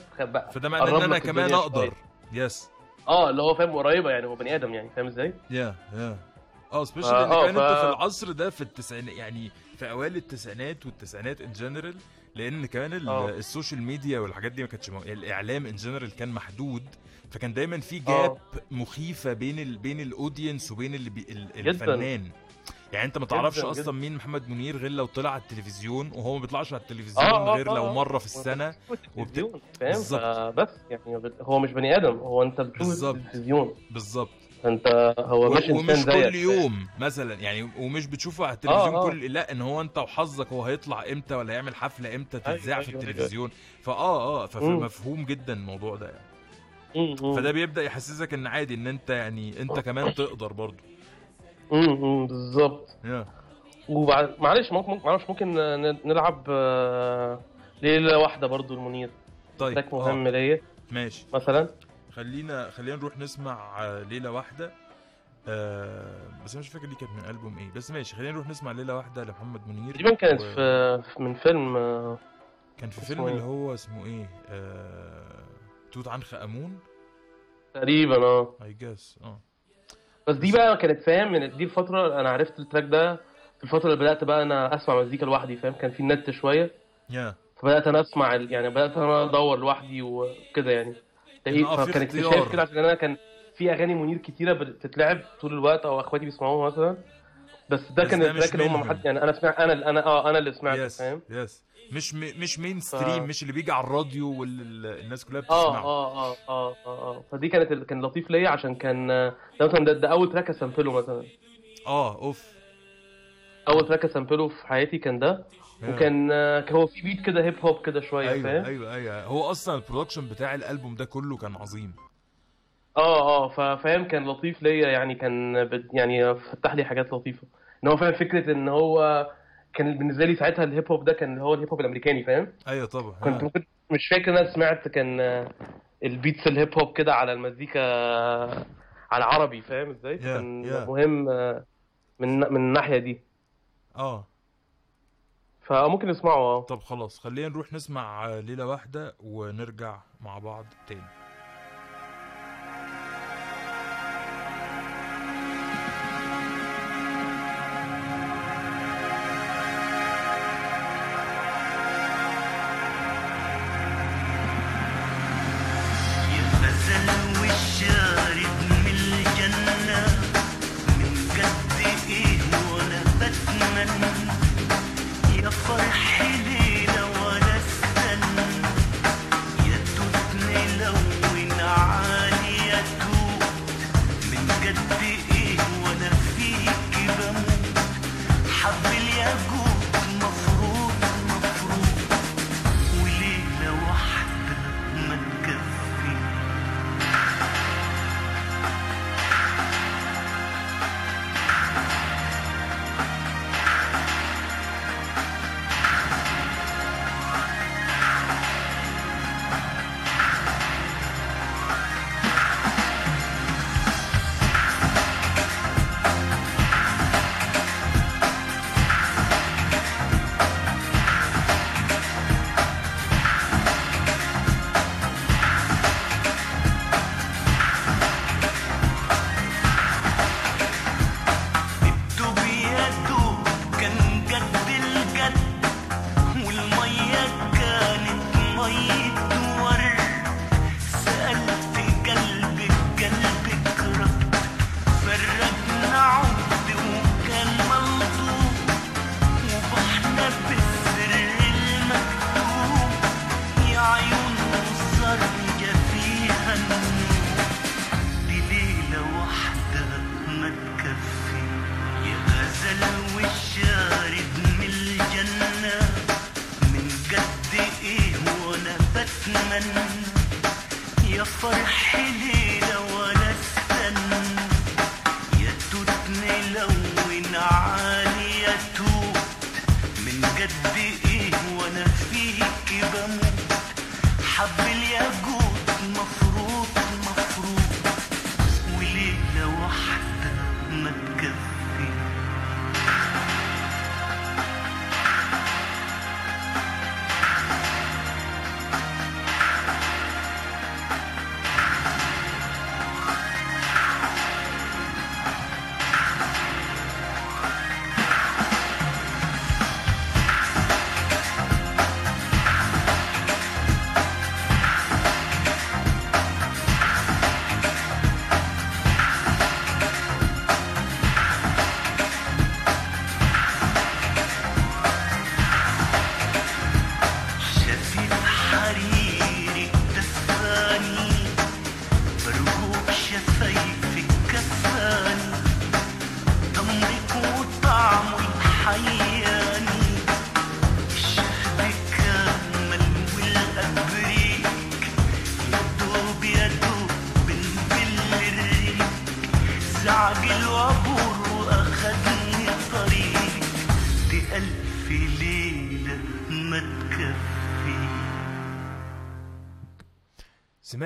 فده معناه إن أنا كمان أقدر. yes آه اللي هو فاهم قريبة يعني هو بني آدم يعني فاهم إزاي؟ yeah yeah آه especially آه، إن آه، كأن أنت في العصر ده في التسعينات يعني في أوائل التسعينات والتسعينات in general لأن كمان ال-. ال social media والحاجات دي ما كانتش مو... الإعلام in general كان محدود فكان دايما في. gap مخيفة بين ال... بين ال audience وبين اللي بي... الفنان يعني انت ما تعرفش أصلا. مين محمد منير غير لو طلع على التلفزيون وهو ما بيطلعش على التلفزيون آه، آه، غير لو آه. مرة في السنة فاهم بالظبط. فبس يعني هو مش بني آدم هو انت بتشوف. التلفزيون بالظبط انت هو مش ومش كل يوم مثلا يعني ومش بتشوفه على آه، التلفزيون آه. كل لا إن هو أنت وحظك هو هيطلع إمتى ولا يعمل حفلة إمتى تتذاع أيوة، في أيوة، التلفزيون فآه آه. فمفهوم جدا الموضوع ده يعني. فده بيبدأ يحسسك إن عادي إن أنت يعني أنت كمان تقدر برضه م- م، بالظبط. وبعد معلش ممكن معلش ممكن نلعب آه، ليلة واحدة برضو المنير. طيب track مهم آه. ليا. ماشي. مثلا؟ خلينا خلينا نروح نسمع آه، ليلة واحدة. آه بس مش فاكر دي كانت من ألبوم إيه. بس ماشي خلينا نروح نسمع ليلة واحدة لمحمد منير. تقريبا كانت و- في من فيلم آه، كان في فيلم إيه؟ اللي هو اسمه إيه؟ آه توت عنخ آمون. تقريبا آه. I guess آه. بس دي بقى كانت فاهم من دي الفترة أنا عرفت ال track ده. في الفترة اللي بدأت بقى أنا أسمع مزيكا لوحدي فاهم كان في النت شوية. yeah. فبدأت أنا أسمع يعني بدأت أنا أدور لوحدي وكده يعني. في فكان. اكتشاف كده عشان أنا كان في أغاني منير كتيرة بتتلعب طول الوقت أو أخواتي بيسمعوها مثلا. بس ده كان ال track اللي هم. محد يعني أنا سمعت أنا أنا آه أنا اللي سمعته yes فاهم؟ yes. مش م... مش mainstream ف- مش اللي بيجي على الراديو والناس كلها آه بتسمعه. آه آه آه آه آه. فدي كانت كان لطيف ليا عشان كان آه، ده مثلا ده, ده أول track أ sample ه مثلا. آه oof. أول track أ sample ه في حياتي كان ده. وكان آه، هو في beat كده hip hop كده شوية أيوه فاهم؟ أيوه أيوه. هو أصلا ال production بتاع الألبوم ده كله كان عظيم. آه آه. فاهم؟ كان لطيف ليا يعني كان يعني فتح لي حاجات لطيفة. إن هو فاهم فكرة إن هو كان بالنسبة لي ساعتها ال hip hop ده كان هو ال hip hop الأمريكاني فاهم؟ أيوه طبعا. كنت آه. ممكن مش فاكر إن أنا سمعت كان آه، البيتس الهيب هوب كده على المزيكا آه، على عربي فاهم إزاي؟ Yeah, كان yeah. مهم من من الناحية دي. آه. فممكن نسمعه آه. طب خلاص خلينا نروح نسمع ليلة واحدة ونرجع مع بعض تاني.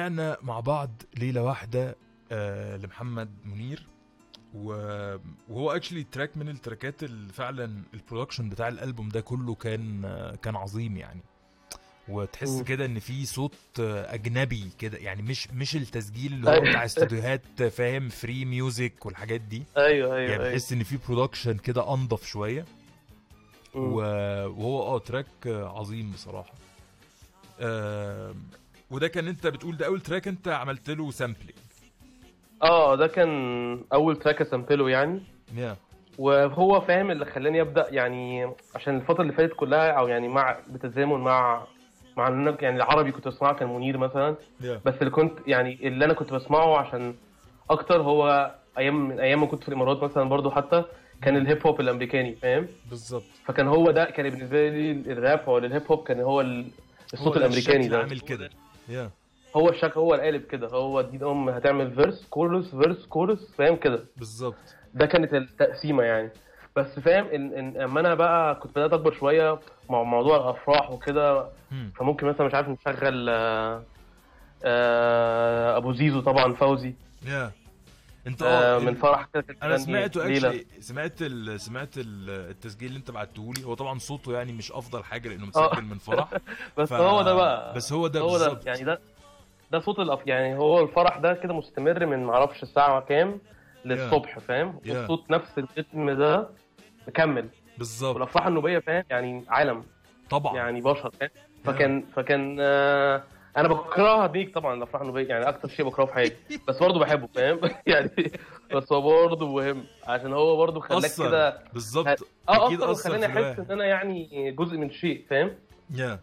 سمعنا مع بعض ليلة واحدة آه لمحمد منير وهو actually track من ال track ات اللي فعلا ال production بتاع الألبوم ده كله كان آه، كان عظيم يعني. وتحس. كده إن في صوت آه، أجنبي كده يعني مش مش التسجيل اللي هو أيوة. بتاع استوديوهات فاهم free music والحاجات دي. أيوه أيوه يعني أيوه. بحس إن في production كده أنضف شوية. وهو آه track عظيم بصراحة. آم، وده كان انت بتقول ده أول track انت عملت له sampling آه ده كان أول track أ sample ه يعني. yeah وهو فاهم اللي خلاني أبدأ يعني عشان الفترة اللي فاتت كلها أو يعني مع بتزامن مع مع يعني العربي كنت بسمعه كان منير مثلا. yeah بس اللي كنت يعني اللي أنا كنت بسمعه عشان أكتر هو أيام من أيام ما كنت في الإمارات مثلا برضو حتى كان ال hip hop الأمريكاني فاهم؟ بالظبط. فكان هو ده كان بالنسبة لي الراب أو ال hip hop كان هو ال- الصوت هو الأمريكاني ده. عامل كده. yeah هو الشكل هو القالب كده. هو دي أم هتعمل verse chorus verse chorus فاهم كده؟ بالظبط. ده كانت التقسيمة يعني. بس فاهم ان إن أما أنا بقى كنت بدأت أكبر شوية مع موضوع الأفراح وكده مم. فممكن مثلا مش عارف نشغل آه، آه، أبو زيزو طبعا فوزي. yeah انت آه، آه من فرح كده أنا سمعته. actually سمعت ال... سمعت ال- التسجيل اللي انت بعته لي. هو طبعا صوته يعني مش أفضل حاجة لأنه آه. مسجل من فرح. بس ف- هو ده بقى. بس هو ده هو ده. يعني ده ده صوت الأف... يعني هو الفرح ده كده مستمر من معرفش الساعة كام للصبح فاهم؟ Yeah. والصوت نفس الريتم ده مكمل. بالظبط. والأفراح النوبية فاهم؟ يعني عالم. طبعا. يعني بشر فاهم؟ فكان فكان آه أنا بكرهها بيك طبعا الافراح النوبيه يعني أكتر شيء بكرهه في حياتي. بس برضه بحبه فاهم؟ يعني بس هو برضه مهم. عشان هو برضه خلاك. كده بالظبط. آه أكيد أصلا خلاني أحس. إن أنا يعني جزء من شيء فاهم؟ يا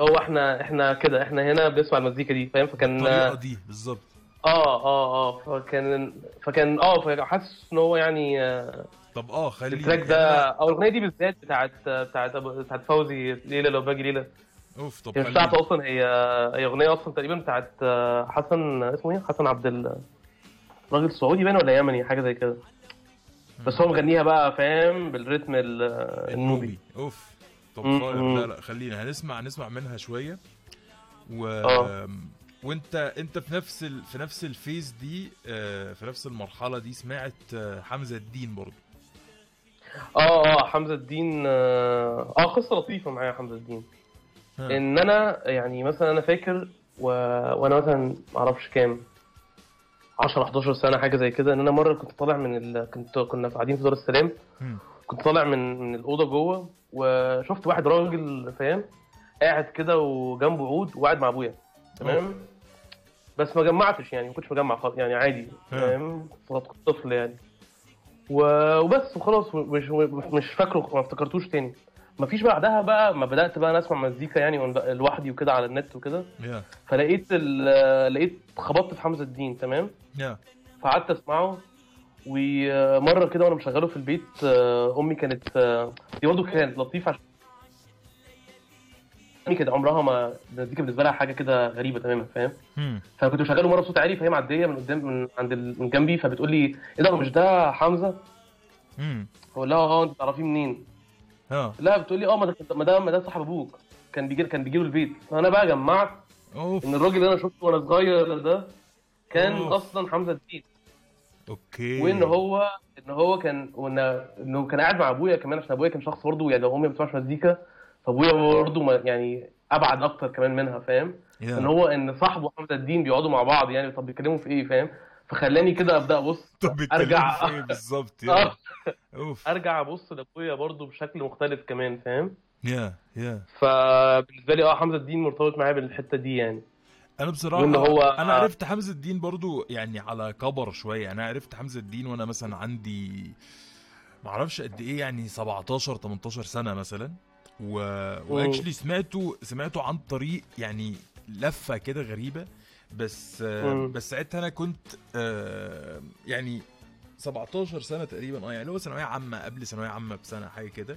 هو إحنا إحنا كده إحنا هنا بنسمع المزيكا دي فاهم؟ فكان الطريقة دي بالظبط. آه آه آه فكان فكان آه حاسس إن هو يعني آه، طب آه خلي التراك ده أو الأغنية دي بالذات بتاعت بتاعت بتاعت فوزي ليله لو باجي ليله أوف طب هي مش بتاعته أصلا هي هي أغنية أصلا تقريبا بتاعت آه، حسن اسمه إيه؟ حسن عبد ال راجل سعودي باين ولا يمني حاجة زي كده. بس هو مغنيها بقى فاهم؟ بالريتم ال- النوبي. أوف طب مم. لا لا خلينا هنسمع هنسمع منها شوية. و آه. وأنت أنت في نفس ال... في نفس الفيز دي آه، في نفس المرحلة دي سمعت حمزة الدين برضه آه آه حمزة الدين آه قصة لطيفة معايا حمزة الدين. إن أنا يعني مثلا أنا فاكر و... وأنا مثلا معرفش كام 10 11 سنة حاجة زي كده إن أنا مرة كنت طالع من ال... كنت كنا قاعدين في دار السلام. كنت طالع من من الأوضة جوه وشفت واحد راجل فاهم؟ قاعد كده وجنبه عود وقاعد مع أبويا تمام؟ بس ما جمعتش يعني ما كنتش مجمع خالص يعني عادي فاهم؟ كنت طفل يعني. وبس وخلاص مش مش فاكره ما افتكرتوش تاني. مفيش بعدها بقى ما بدأت بقى أنا أسمع مزيكا يعني لوحدي وكده على النت وكده يا فلقيت لقيت خبطت في حمزة الدين تمام يا فقعدت أسمعه ومرة كده وأنا مشغله في البيت آه، أمي كانت آه، دي برضه كانت لطيفة عشان امي كانت عمرها ما المزيكا بالنسبة لها حاجة كده غريبة تماما فاهم مم. فكنت بشغله مرة بصوت عالي فهي معدية من قدام من عند من جنبي فبتقول لي إيه ده مش ده حمزة؟ مم. بقول لها آه أنت تعرفيه منين؟ لا بتقول لي آه ما ده ما ده ما ده صاحب أبوك. كان بيجي كان بيجي له البيت. فأنا بقى جمعت أوف. إن الراجل اللي أنا شفته وأنا صغير ده كان أوف. أصلا حمزة الدين. أوكي. وإن هو إن هو كان وان انه كان قاعد مع أبويا كمان عشان أبويا كان شخص برضه يعني امي ما بتسمعش مزيكا فأبويا برضه يعني أبعد أكتر كمان منها فاهم؟ يا. إن هو إن صاحبه حمزة الدين بيقعدوا مع بعض يعني طب بيتكلموا في إيه فاهم؟ فخلاني كده أبدأ ابص طب أرجع. في إيه بالظبط. أوف. أرجع أبص لأبويا برضه بشكل مختلف كمان فاهم؟ يا يا. فبالنسبة لي آه حمزة الدين مرتبط معايا بالحتة دي يعني. أنا بصراحة وإن هو- أنا عرفت حمزة الدين برضو يعني على كبر شوية. أنا عرفت حمزة الدين وأنا مثلا عندي معرفش قد إيه يعني 17 18 سنة مثلا. و... وأكشلي سمعته سمعته عن طريق يعني لفة كده غريبة. بس آه، مم. بس ساعتها أنا كنت آه، يعني 17 سنة تقريبا آه يعني هو ثانوية عامة قبل ثانوية عامة بسنة حاجة كده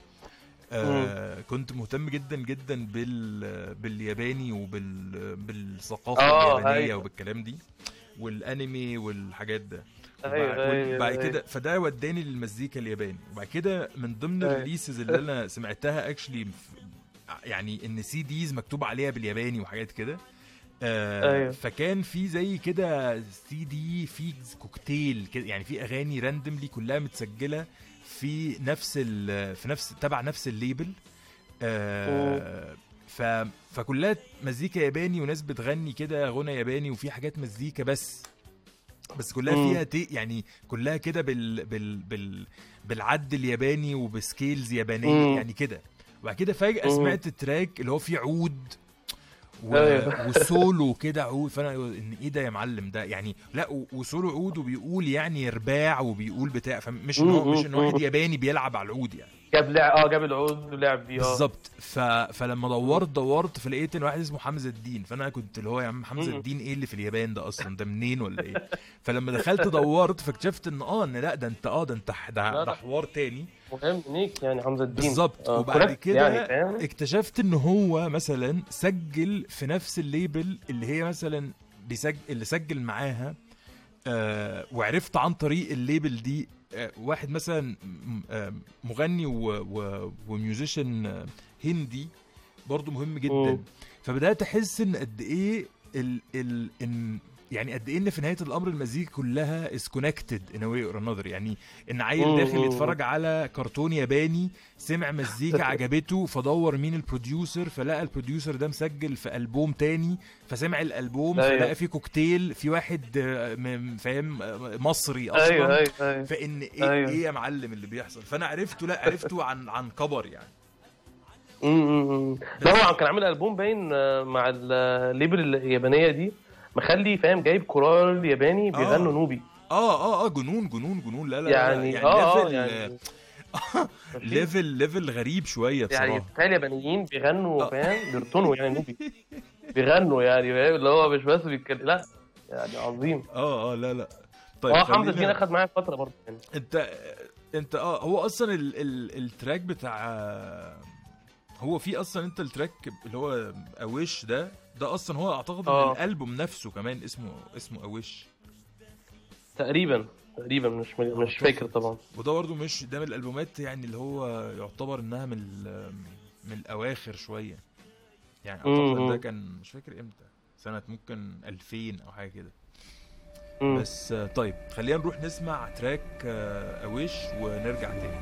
آه كنت مهتم جدا جدا بال بالياباني وبال بالثقافة آه، اليابانية أيوة. وبالكلام دي والأنمي والحاجات ده أيوة، أيوة، بعد أيوة. كده فده وداني للمزيكا الياباني وبعد كده من ضمن أيوة. ال releases اللي أنا سمعتها actually يعني إن CDs مكتوب عليها بالياباني وحاجات كده آه أيوة. فكان في زي كده سي دي في كوكتيل كده يعني في أغاني randomly كلها متسجلة في نفس ال في نفس تبع نفس ال label آه ف فكلها مزيكا ياباني وناس بتغني كده غنى ياباني وفي حاجات مزيكا بس بس كلها مم. فيها تي يعني كلها كده بال بال بال بالعد الياباني وب scales يابانية. يعني كده وبعد كده فجأة مم. سمعت ال track اللي هو فيه عود و... أيوة. وسولو كده عود فأنا إن إيه ده يا معلم ده يعني لا و- وسولو عود وبيقول يعني يرباع وبيقول بتاع فمش إن هو. مش إن واحد. ياباني بيلعب على العود يعني جاب لعب آه جاب العود ولعب بيه آه بالظبط. ف... فلما دورت دورت فلقيت إن واحد اسمه حمزة الدين. فأنا كنت اللي هو يا عم حمزة. الدين إيه اللي في اليابان ده أصلا؟ ده منين ولا إيه؟ فلما دخلت دورت فاكتشفت إن آه إن لأ ده أنت آه ده أنت ده, ده. حوار تاني. مهم نيك يعني حمزة الدين. بالظبط. آه، وبعد كده يعني اكتشفت إن هو مثلا سجل في نفس ال label اللي هي مثلا بيسجل اللي سجل معاها آه وعرفت عن طريق ال label دي واحد مثلا آه مغني و musician آه، هندي برضو مهم جدا. فبدأت أحس إن قد إيه ال ال إن يعني قد إيه إن في نهاية الأمر المزيكا كلها is connected in way or another يعني إن عيل. داخل يتفرج على كرتون ياباني سمع مزيكا عجبته فدور مين ال producer فلقى ال producer ده مسجل في ألبوم تاني فسمع الألبوم أيوة. فلقى فيه كوكتيل في واحد آه، فاهم آه، مصري أصلا. أيوه أيوه. أيوه فإن إيه أيوة. إيه يا معلم اللي بيحصل؟ فأنا عرفته لا عرفته عن عن كبر يعني. امم ده هو كان عامل ألبوم باين آه، مع ال label اليابانية دي. مخلي فاهم جايب كورال ياباني بيغنوا آه. نوبي. آه آه آه جنون جنون جنون. لا لا يعني لا آه آه level يعني level level غريب شوية بصراحة. يعني تخيل يابانيين بيغنوا آه. فاهم بيرتنوا يعني نوبي. بيغنوا يعني فاهم اللي هو مش بس بيتكلم لا يعني عظيم. آه آه لا لا. طيب آه حمزه الدين اخد معايا فترة برضه يعني. أنت أنت آه هو أصلا ال ال ال track بتاع هو في أصلا أنت ال track اللي هو A Wish ده؟ ده أصلا هو أعتقد إن آه. الألبوم نفسه كمان اسمه اسمه A Wish تقريبا تقريبا مش مش فاكر طبعا وده برضه مش ده من الألبومات يعني اللي هو يعتبر إنها من من الأواخر شوية يعني أعتقد. ده كان مش فاكر إمتى سنة ممكن 2000 أو حاجة كده. بس آه، طيب خلينا نروح نسمع تراك آه، اويش ونرجع تاني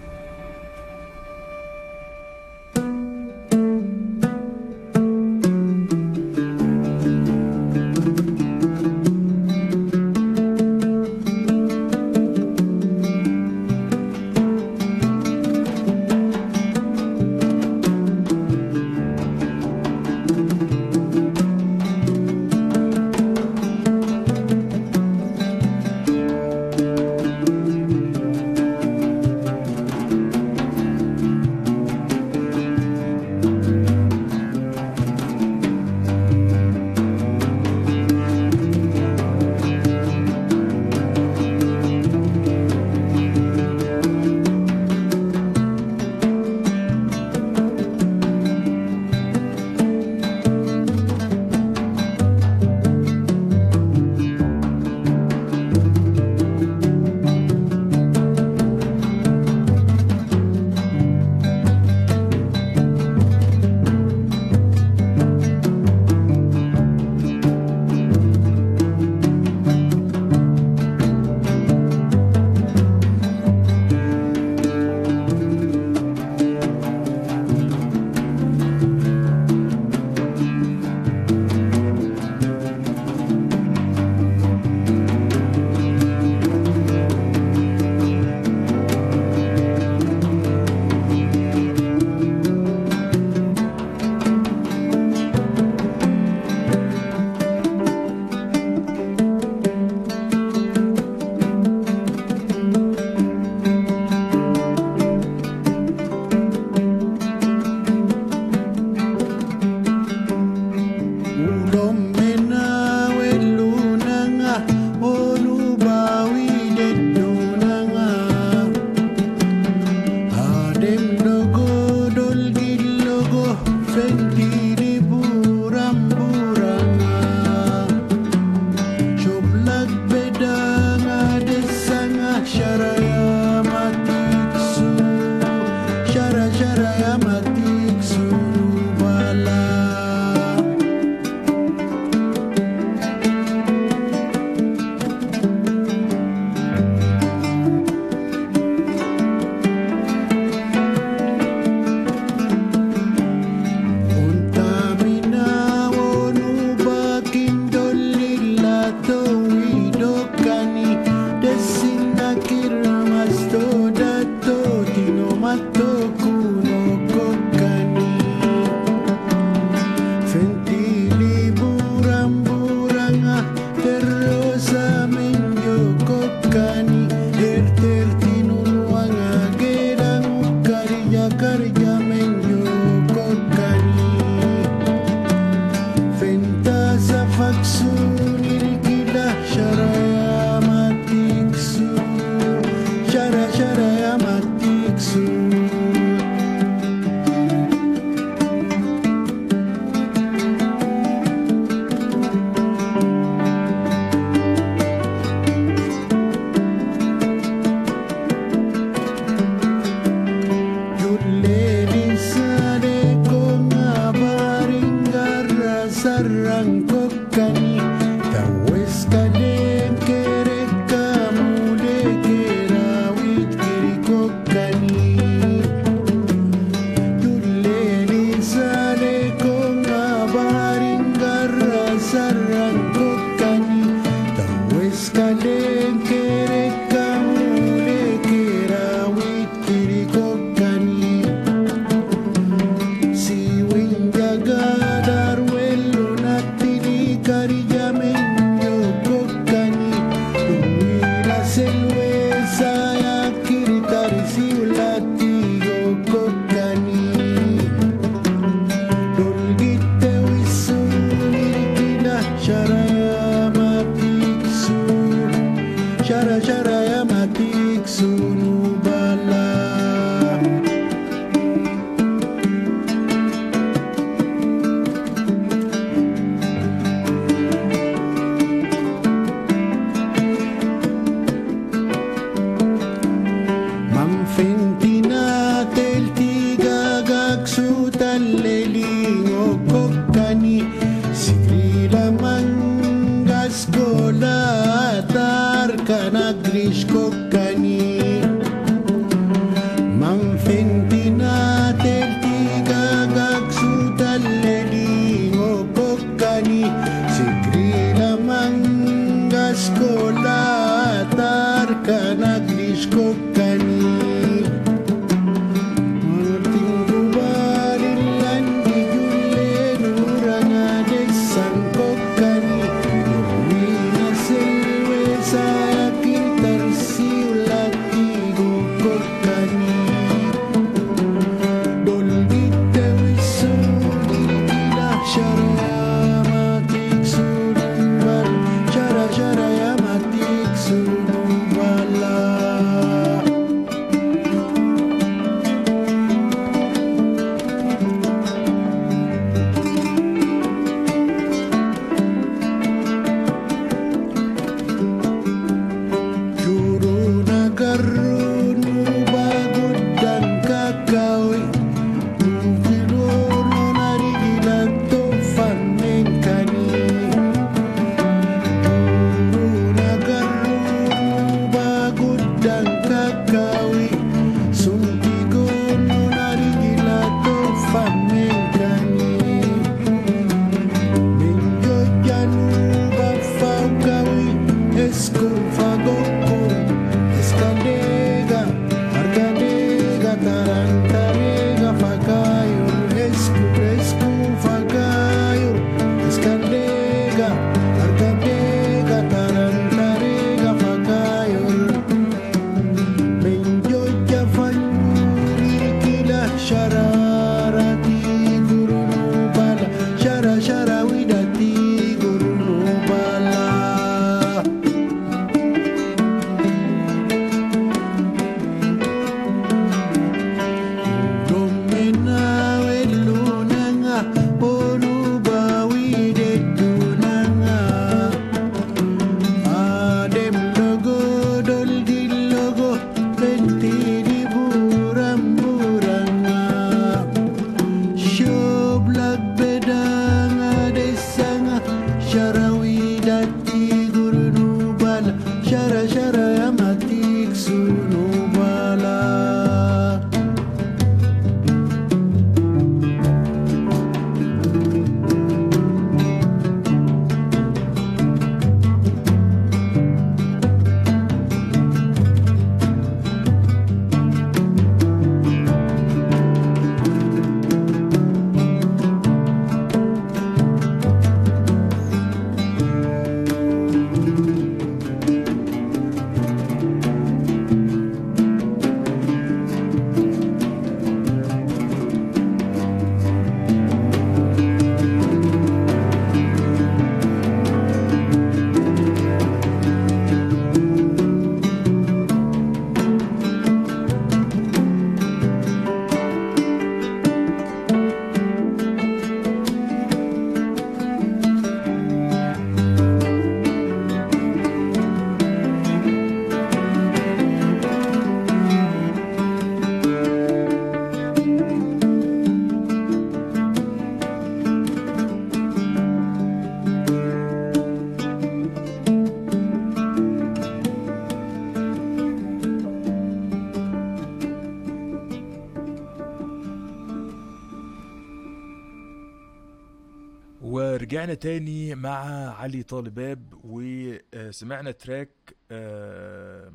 ورجعنا تاني مع علي طالباب وسمعنا تراك آه،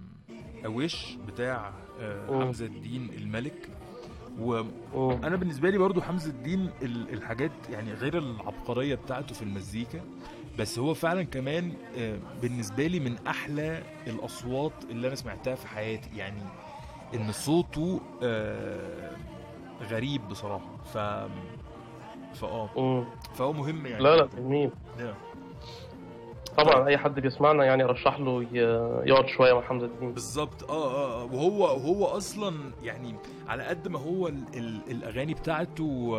أويش بتاع آه،. حمزة الدين الملك. وأنا بالنسبة لي برضو حمزة الدين ال- الحاجات يعني غير العبقرية بتاعته في المزيكا بس هو فعلا كمان آه، بالنسبة لي من أحلى الأصوات اللي أنا سمعتها في حياتي يعني إن صوته آه، غريب بصراحة ف فأه. فهو مهم يعني لا لا جميل ده. طبعا أي حد بيسمعنا يعني رشح له يقعد شوية مع حمزة الدين بالظبط آه آه آه. وهو وهو أصلا يعني على قد ما هو ال ال الأغاني بتاعته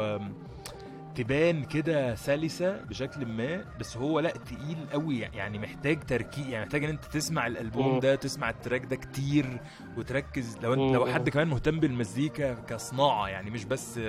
تبان كده سلسة بشكل ما بس هو لأ تقيل قوي يعني محتاج تركيز يعني محتاج إن أنت تسمع الألبوم. ده تسمع التراك ده كتير وتركز لو انت. لو حد كمان مهتم بالمزيكا كصناعة يعني مش بس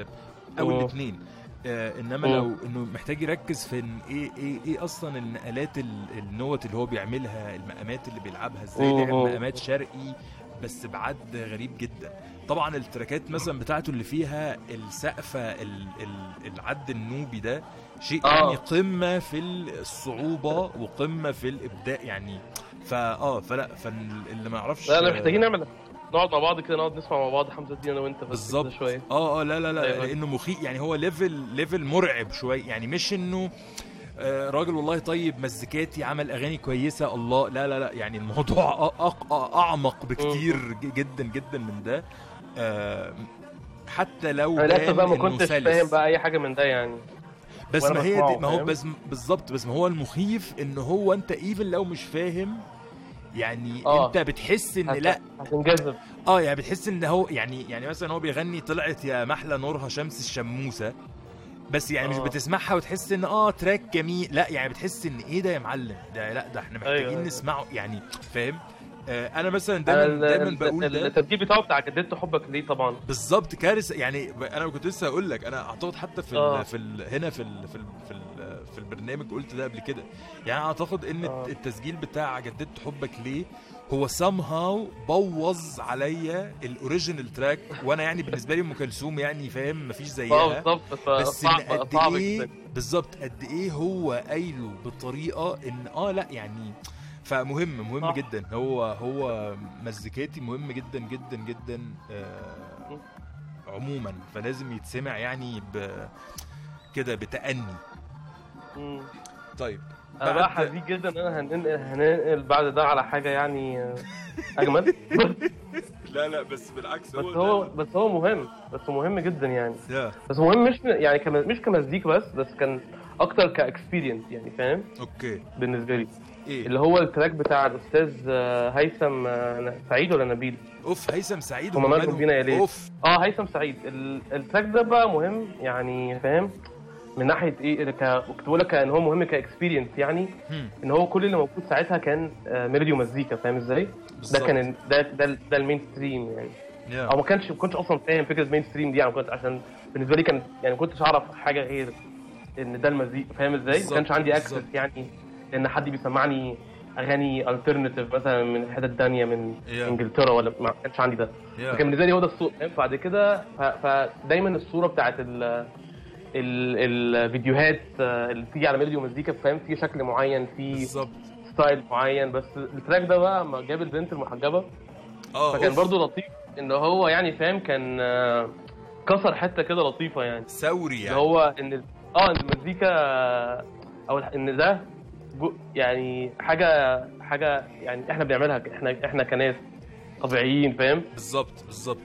أو. الاثنين آه إنما. لو إنه محتاج يركز في إن إيه إيه إيه أصلا النقلات ال- النوت اللي هو بيعملها المقامات اللي بيلعبها إزاي. لعب مقامات شرقي بس بعد غريب جدا طبعا التراكات مثلا بتاعته اللي فيها السقفة ال- ال- العد النوبي ده شيء آه. يعني قمة في الصعوبة وقمة في الابداع يعني فا آه فلا فاللي ما يعرفش لا لا محتاجين نعمل نقعد مع بعض كده نقعد نسمع مع بعض حمزة الدين أنا وأنت بس كده بالظبط. شوية. آه آه لا لا لا أيوة. لأنه مخيف يعني هو level level مرعب شوية. يعني مش إنه آه، راجل والله طيب مزيكاتي عمل أغاني كويسة الله. لا لا لا يعني الموضوع أعمق بكتير جدا جدا من ده. آه، حتى لو أنا لسه بقى ما كنتش. فاهم بقى أي حاجة من ده يعني. بس ما هي دي ما هو؟ بس بالظبط بس ما هو المخيف إن هو أنت ايفن لو مش فاهم يعني آه. أنت بتحس إن هت- لأ هتنجذب آه يعني بتحس إن هو يعني يعني مثلا هو بيغني طلعت يا محلى نورها شمس الشموسة بس يعني مش آه. بتسمعها وتحس إن آه تراك جميل لأ يعني بتحس إن إيه ده يا معلم ده لأ ده إحنا محتاجين أيوة. نسمعه يعني فاهم آه أنا مثلا دايما دايما بقول ده التسجيل بتاعه بتاع جددت حبك ليه طبعا بالظبط كارثة يعني أنا كنت لسه هقول لك أنا أعتقد حتى في آه. ال في ال هنا في ال في ال في, ال في البرنامج قلت ده قبل كده. يعني أعتقد إن آه. التسجيل بتاع جددت حبك ليه؟ هو somehow بوظ عليا ال original track وأنا يعني بالنسبة لي أم كلثوم يعني فاهم؟ مفيش زيها. بالظبط. بس إن قد إيه؟ جدا. بالظبط. قد إيه هو قايله بطريقة إن آه لأ يعني فمهم مهم صح. جدا. هو هو مزيكاتي مهم جدا جدا جدا آه عموما. فلازم يتسمع يعني ب كده بتأني. مم. طيب. أنا بقى حزين جدا إن أنا هننقل هننقل بعد ده على حاجة يعني آه، أجمل. لا لا بس بالعكس بس هو بس هو مهم بس مهم جدا يعني. yeah. بس مهم مش يعني كم مش كمزيكا بس بس كان أكتر ك experience يعني فاهم؟ أوكي. بالنسبة لي. إيه؟ اللي هو ال track بتاع الأستاذ آه، هيثم آه، سعيد ولا نبيل؟ أوف هيثم سعيد هما مالهم؟ بينا يا ليل؟ أوف. آه هيثم سعيد. ال- ال track ده بقى مهم يعني فاهم؟ من ناحية إيه ك... كنت بقول لك إن هو مهم ك experience يعني إن هو كل اللي موجود ساعتها كان آه، ميلودي ومزيكا فاهم إزاي؟ ده. كان ده ده, ده ال mainstream يعني yeah. أو ما كانش ما كنتش أصلا فاهم فكرة mainstream دي يعني كنت عشان بالنسبة لي كان يعني ما كنتش أعرف حاجة غير إن ده المزيكا فاهم إزاي؟ ما كانش عندي. access يعني إن حد بيسمعني أغاني alternative مثلا من حتت تانية من Yeah. إنجلترا ولا ما كانش عندي ده yeah. فكان بالنسبة لي هو ده الصوت فاهم بعد كده ف- فدايما الصورة بتاعت ال الفيديوهات آه، اللي بتيجي على ميلودي ومزيكا فاهم؟ في شكل معين في بالظبط. style معين. بس ال track ده بقى لما جاب البنت المحجبة. آه فكان. برضو لطيف إن هو يعني فاهم؟ كان آه، كسر حتة كده لطيفة يعني. ثوري يعني. هو إن آه المزيكا أو إن ده يعني حاجة حاجة يعني إحنا بنعملها إحنا إحنا كناس طبيعيين فاهم؟ بالظبط بالظبط.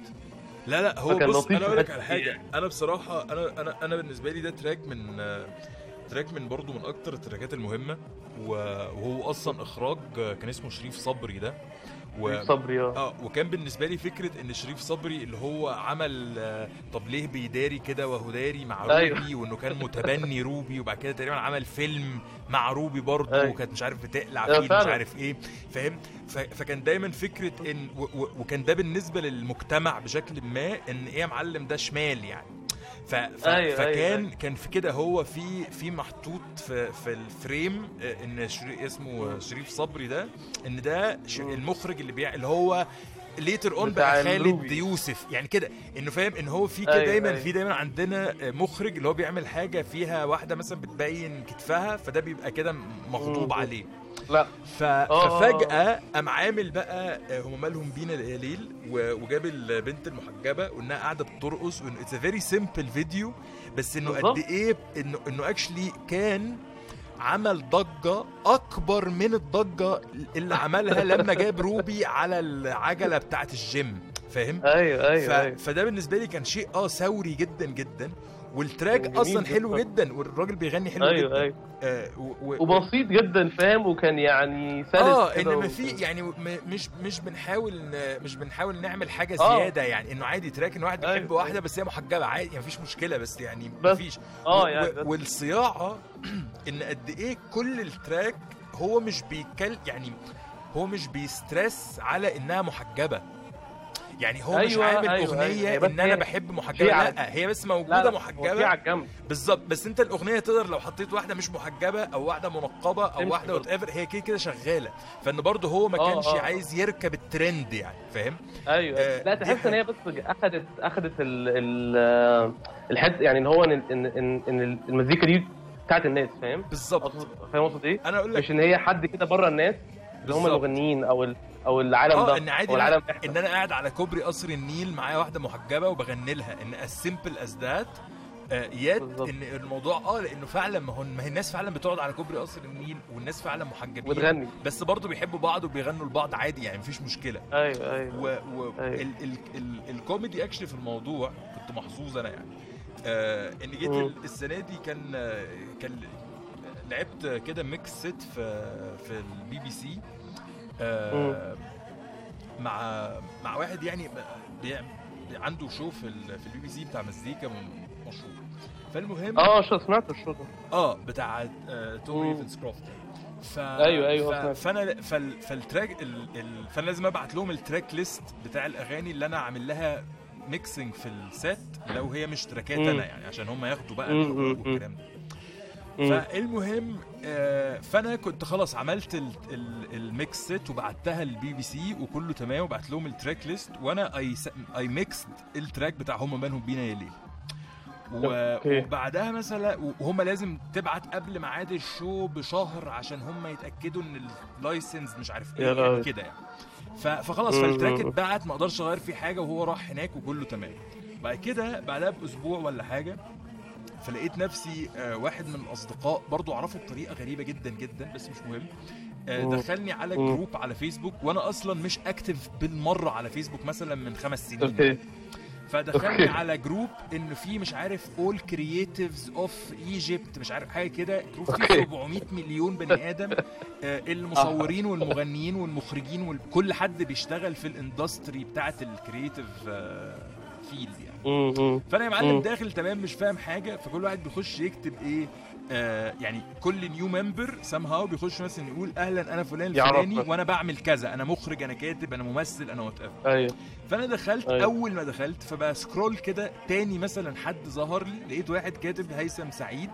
لا لا هو بص أنا أقول لك على دي حاجة أنا بصراحة أنا أنا أنا بالنسبة لي ده track من آه، track من برضو من أكتر التراكات المهمة وهو أصلا إخراج آه، كان اسمه شريف صبري ده و... صبري آه آه وكان بالنسبة لي فكرة إن شريف صبري اللي هو عمل آه، طب ليه بيداري كده وهو داري مع روبي أيوه. وإنه كان متبني روبي وبعد كده تقريبا عمل فيلم مع روبي برضه أيوه. وكانت مش عارف بتقلع أيوه فيه مش. عارف إيه فاهم فكان دايما فكرة إن وكان ده بالنسبة للمجتمع بشكل ما إن إيه يا معلم ده شمال يعني ف ف أيوه، فكان أيوه. كان في كده هو في في محطوط في في الفريم آه، إن شري اسمه شريف صبري ده إن ده ش-. المخرج اللي بيع اللي هو later on بقى خالد. يوسف يعني كده إنه فاهم إن هو في كده أيوة، دايما أيوة. في دايما عندنا مخرج اللي هو بيعمل حاجة فيها واحدة مثلا بتبين كتفها فده بيبقى كده مغضوب. عليه لا ف... آه. ففجأة قام عامل بقى آه، هم مالهم بينا ليل وجاب البنت المحجبة وإنها قاعدة بترقص وانه it's very simple video بس إنه قد. إيه انه إنه actually كان عمل ضجة أكبر من الضجة اللي عملها لما جاب روبي على العجلة بتاعت الجيم فاهم؟ أيوه ف... أيوه أيوه فده بالنسبة لي كان شيء آه ثوري جدا جدا وال track أصلا حلو جداً. والراجل بيغني حلو أيوه جدا أيوه آه و... وبسيط جدا فاهم وكان يعني سلس آه كده ان و- ما في يعني م- مش مش بنحاول ن- مش بنحاول نعمل حاجة آه. زيادة يعني إنه عادي track ان واحد بيحب أيوة. واحدة بس هي محجبة عادي يعني مفيش مشكلة بس يعني بس. مفيش آه يعني و- بس. والصياعة إن قد إيه كل ال track هو مش بيتكل يعني هو مش بي stress على إنها محجبة يعني هو مش أيوة، عامل أيوة، أغنية أيوة. هي بس إن أنا بحب محجبة. لا هي بس لا موجودة لا هي محجبة بالظبط. بس أنت الأغنية تقدر لو حطيت واحدة مش محجبة أو واحدة منقبة أو واحدة whatever هي كده كده شغالة. فإن برضه هو ما آه، كانش آه. عايز يركب الترند يعني فاهم؟ أيوه. آه، لا تحس إن هي بس اخذت اخذت ال ال الحد يعني إن هو إن إن إن, إن المزيكا دي بتاعت الناس فاهم؟ بالظبط. فاهم اقصد إيه؟ أنا أقول لك مش إن هي حد كده بره الناس اللي هم. المغنيين أو ال أو العالم ده آه ان عادي العالم إن أنا قاعد على كوبري قصر النيل معايا واحدة محجبة وبغني لها. إن simple as that آه، يد. إن الموضوع آه لأنه فعلا ما هو ما هي الناس فعلا بتقعد على كوبري قصر النيل والناس فعلا محجبين. وتغني. بس برضه بيحبوا بعض وبيغنوا لبعض عادي يعني مفيش مشكلة. أيوه أيوه. و, و أيوة. ال ال ال الكوميدي actually في الموضوع كنت محظوظ أنا يعني. آه إن جيت السنة دي كان آه، كان لعبت كده mix set في في البي بي سي آه مع مع واحد يعني بي عنده شو في ال- في البي بي سي بتاع مزيكا مشهور. فالمهم آه show سمعت ال show ده؟ آه بتاع آه توم. ريفنز كروفت ف... أيوة، أيوة، ف... فأنا فال... فال track ال... ال... فأنا لازم أبعت لهم ال track list بتاع الأغاني اللي أنا عامل لها mixing في ال set لو هي مش tracks. أنا يعني عشان هم ياخدوا بقى الحقوق والكلام ده. فالمهم آه فأنا كنت خلاص عملت ال... ال... ال mix set وبعتها للبي بي سي وكله تمام وبعت لهم ال track list وأنا I. I mixed ال track بتاع هم مالهم بينا يا ليل. وبعدها مثلا وهم لازم تبعت قبل ميعاد ال show بشهر عشان هم يتأكدوا إن ال license مش عارف إيه يعني. كده يعني. فخلاص فال track. اتبعت ما أقدرش أغير فيه حاجة وهو راح هناك وكله تمام بعد كده بعدها بأسبوع ولا حاجة فلقيت نفسي آه، واحد من الأصدقاء برضو أعرفه بطريقة غريبة جدا جدا بس مش مهم آه،. دخلني على. group على فيسبوك وأنا أصلا مش active بالمرة على فيسبوك مثلا من خمس سنين okay فدخلني okay. على group إنه في مش عارف all creatives of Egypt مش عارف حاجة كده group فيه okay. 700 مليون بني آدم آه، المصورين والمغنيين والمخرجين وكل حد بيشتغل في ال industry بتاعت ال creative field يعني. فأنا يا معلم. داخل تمام مش فاهم حاجة فكل واحد بيخش يكتب إيه آه يعني كل new member somehow بيخش مثلا يقول أهلا أنا فلان الفلاني. وأنا بعمل كذا أنا مخرج أنا كاتب أنا ممثل أنا what أيوه فأنا دخلت أيوة. أول ما دخلت فب scroll كده تاني مثلا حد ظهر لي لقيت واحد كاتب هيثم سعيد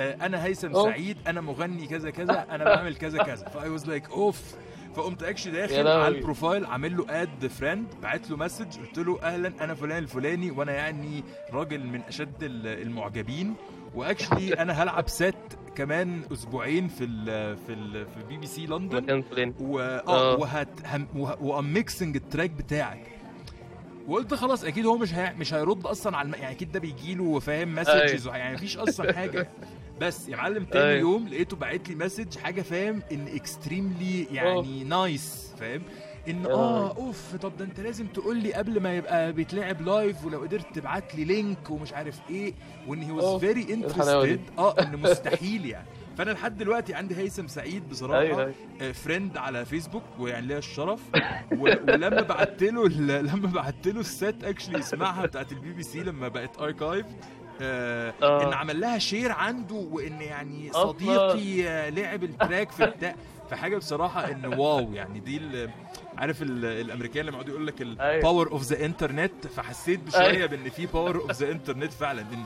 آه أنا هيثم. سعيد أنا مغني كذا كذا أنا بعمل كذا كذا ف I was like oof فقمت actually داخل. على ال profile عامل له add friend بعت له message قلت له أهلا أنا فلان الفلاني وأنا يعني راجل من أشد ال- المعجبين. و actually أنا هلعب set كمان أسبوعين في ال في ال في بي بي سي لندن و آه آه. وهت هم وه- وا mixing ال track بتاعك. وقلت خلاص أكيد هو مش هي... مش هيرد أصلا على الم... يعني أكيد ده بيجي له فاهم messages يعني مفيش أصلا حاجة. بس يا معلم تاني أيوة. يوم لقيته باعت لي message حاجة فاهم إن extremely يعني nice فاهم إن آه. oof طب ده أنت لازم تقول لي قبل ما يبقى بيتلعب live ولو قدرت تبعت لي link ومش عارف إيه وإن he was very. interested آه إن مستحيل يعني فأنا لحد دلوقتي عندي هيثم سعيد بصراحة أيوه أيوه آه، friend على فيسبوك ويعني ليا الشرف. ولما بعت له. لما بعت له ال set actually يسمعها بتاعت البي بي سي لما بقت archive آه آه. إن عمل لها share عنده وإن يعني. صديقي آه، لعب ال track في بتاع فحاجه بصراحة إن wow يعني دي. عارف ال... الأمريكان لما يقعدوا يقول لك أيوة. ال power of the internet فحسيت بشوية أيوة. بإن في power of the internet فعلا ان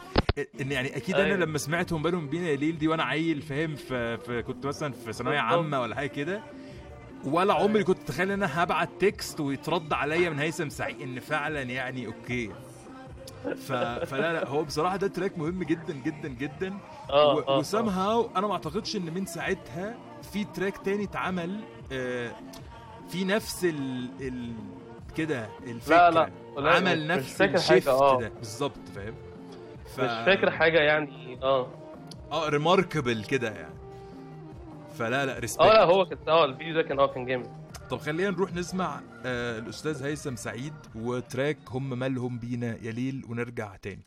إن يعني أكيد أيوة. أنا لما سمعت هم مالهم بينا يا ليل دي وأنا عيل فاهم في, كنت مثلا في ثانوية. عامة ولا حاجة كده ولا عمري كنت اتخيل إن أنا هبعت text ويترد عليا من هيثم سعيد إن فعلا يعني okay ف... فلا لا هو بصراحة ده track مهم جدا جدا جدا. آه و... آه وسام how أنا ما أعتقدش إن من ساعتها في track تاني اتعمل آه، في نفس ال... ال... كده الفكرة. لا لا لا، عمل مش- نفس ال shift آه. ده. بالظبط فاهم؟ ف... مش فاكر حاجة يعني آه. آه remarkable كده يعني. فلا لا respect آه لا هو كان آه الفيديو ده كان آه كان جامد. طب خلينا نروح نسمع آه الأستاذ هيثم سعيد و track هم مالهم بينا يا ليل ونرجع تاني.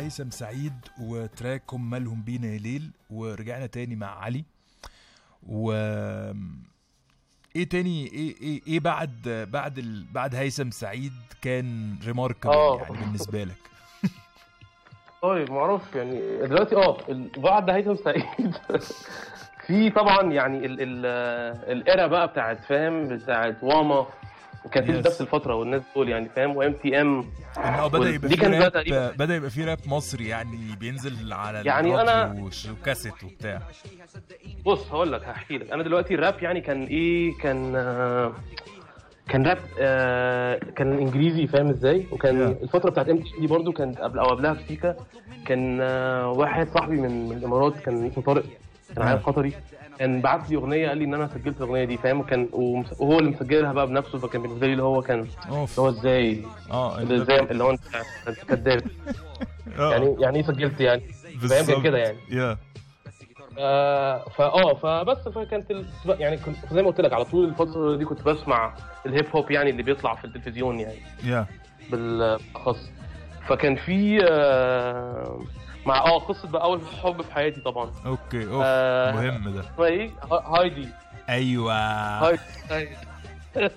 هيثم سعيد و track هم مالهم بينا يا ليل ورجعنا تاني مع علي. و إيه تاني؟ إيه إيه, إيه بعد بعد ال... بعد هيثم سعيد كان remarkable آه. يعني بالنسبة لك؟ طيب أعرفش يعني دلوقتي آه بعد هيثم سعيد في طبعا يعني ال ال ال era بقى بتاعت فاهم؟ بتاعت واما. وكان في. نفس الفترة والناس دول يعني فاهم؟ و MTM يعني آه بدأ يبقى في راب بدأ يبقى في راب مصري يعني بينزل على يعني وش- وكاسيت وبتاع. بص هقول لك هحكي لك. أنا دلوقتي الراب يعني كان إيه؟ كان آه كان راب آه كان إنجليزي فاهم إزاي؟ وكان Yeah. الفترة بتاعت MTM برضو كانت قبل أو قبلها بسيكا. كان آه واحد صاحبي من, من الإمارات كان اسمه طارق كان عيل. قطري. كان بعت لي أغنية قال لي إن أنا سجلت الأغنية دي فاهم؟ وكان ومس- وهو اللي مسجلها بقى بنفسه فكان بالنسبة لي اللي هو كان اللي هو إزاي؟ آه اللي إزاي اللي هو أنت كداب آه، يعني يعني إيه سجلت يعني؟ فاهم؟ كان. كده يعني. يا آه، فاه فبس فكانت ال... يعني كنت زي ما قلت لك على طول الفترة دي كنت بسمع ال hip hop يعني اللي بيطلع في التلفزيون يعني. yeah بالأخص. فكان في آه، مع آه قصة بقى أول حب في حياتي طبعا. okay أوف آه. مهم ده. اسمها إيه؟ ها- هايدي. أيوه. هايدي.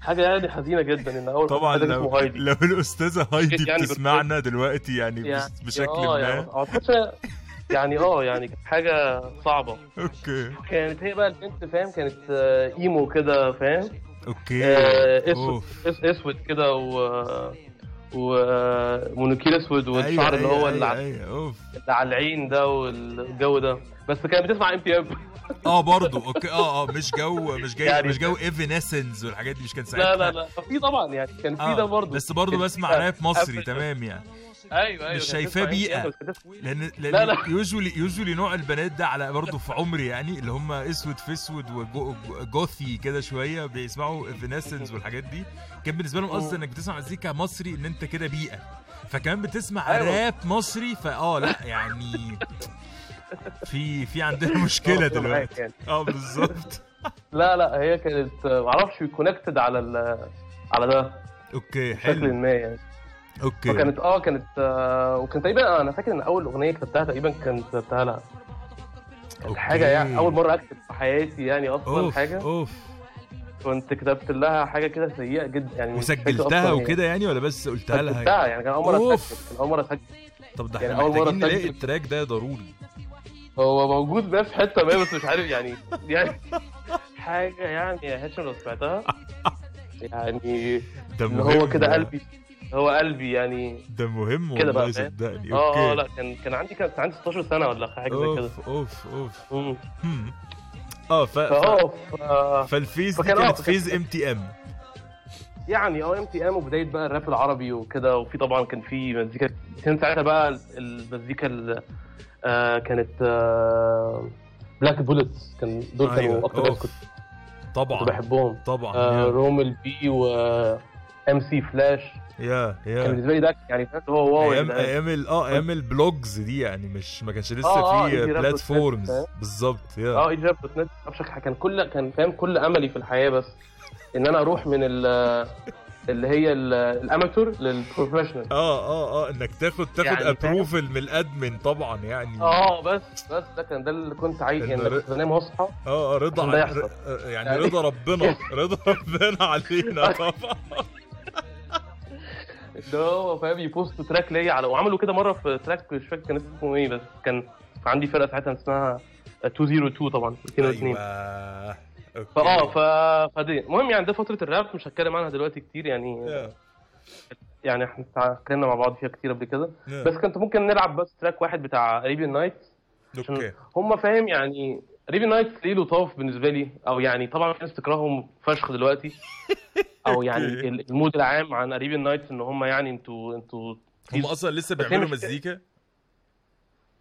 حاجة يعني حزينة جدا إن أول طبعا لو, هايدي. لو الأستاذة هايدي يعني بتسمعنا دلوقتي يعني يعني بشكل يعني ما أعتقد- يعني آه يعني كانت حاجة صعبة. okay. كانت هي بقى البنت فاهم؟ كانت آه، emo كده فاهم؟ okay. آه، أسود أسود كده و ومونوكيل أسود والشعر اللي هو اللي على أوف. اللي على العين ده والجو ده. بس كانت بتسمع MTM. آه برضه okay. آه آه مش جو مش جاي يعني- مش جو Evanescence والحاجات دي مش كان ساعتها لا لا لا. في طبعا يعني كان في ده برضه بس برضه كان بسمع راب مصري تمام يعني. أيوه أيوه مش شايفاه بتسمع- لأن لا، لأن لا. usually usually نوع البنات ده على برضه في عمري يعني اللي هم أسود في أسود و gothy كده شوية بيسمعوا Evanescence والحاجات دي. كان بالنسبة لهم قصدي إنك بتسمع مزيكا مصري إن أنت كده بيئة. فكمان بتسمع أيوة. راب مصري فأه لا يعني في في عندنا مشكلة دلوقتي. يعني. أه بالظبط. لا لا هي كانت معرفش connected على ال على ده. okay بشكل حلو ما يعني. okay فكانت آه كانت آه وكان تقريبا أنا فاكر إن أول أغنية كتبتها تقريبا كانت كتبتها لها كانت. حاجة يعني أول مرة أكتب في حياتي يعني أصلا أوف حاجة أوف كنت كتبت لها حاجة كده سيئة جدا يعني وسجلتها. وكده يعني ولا بس قلتها لها سجلتها يعني كان أول مرة أوف. اسجل كان أول مرة أسجل طب ده يعني إحنا مرة محتاجين نلاقي. ال track ده ضروري هو موجود بقى في حتة ما بس مش عارف يعني يعني حاجة يعني يا هاشم لو سمعتها يعني ده هو كده ده. قلبي هو قلبي يعني. ده مهم كده والله؟ صدقني. آه آه لا كان كان عندي كان عندي 16 سنة ولا حاجة زي كده. أوف أوف. اوف. آه ف... ف- فال phase دي آه، كانت phase MTM. يعني آه MTM وبداية بقى الراب العربي وكده وفي طبعا كان في مزيكا كان ساعتها بقى المزيكا ال- آه كانت آه Black Bullets كان دول كانوا أيوة، أكتر ناس. كنت طبعا كنت بحبهم. طبعا آه رومل B و MC Flash yeah كان yeah بالنسبة لي ده يعني فاهم؟ هو wow yeah أيام. أيام آه أيام ال blogs دي يعني مش ما كانش لسه آه، آه، في platforms بالظبط yeah. آه EgyRap dot net. معرفش كان كل كان فاهم كل أملي في الحياة بس إن أنا أروح من ال اللي هي ال- ال amateur لل professional آه آه آه إنك تاخد تاخد يعني؟ approval من ال admin طبعا يعني. آه بس بس ده كان ده اللي كنت عايز يعني ر- بنام واصحى آه آه، رضا عشان ده ع- يحصل. ر- آه، يعني يعني- رضا ربنا رضا ربنا علينا طبعا. اللي هو فاهم ي post track ليا على وعملوا كده مرة في تراك مش فاكر كان اسمه إيه بس كان عندي فرقة ساعتها اسمها 202 طبعا 202 أيوه. فآه okay ف فدي. المهم يعني ده فترة الراب مش هتكلم عنها دلوقتي كتير يعني. yeah. يعني إحنا اتكلمنا مع بعض فيها كتير قبل كده. yeah. بس كنت ممكن نلعب بس track واحد بتاع Arabian Knightz okay. هم فاهم يعني Arabian Knightz ليه لطاف بالنسبة لي أو يعني طبعا في ناس تكرههم فشخ دلوقتي أو يعني. ال mood العام عن Arabian Knightz إن هم يعني أنتوا أنتوا هم أصلا لسه بيعملوا مزيكا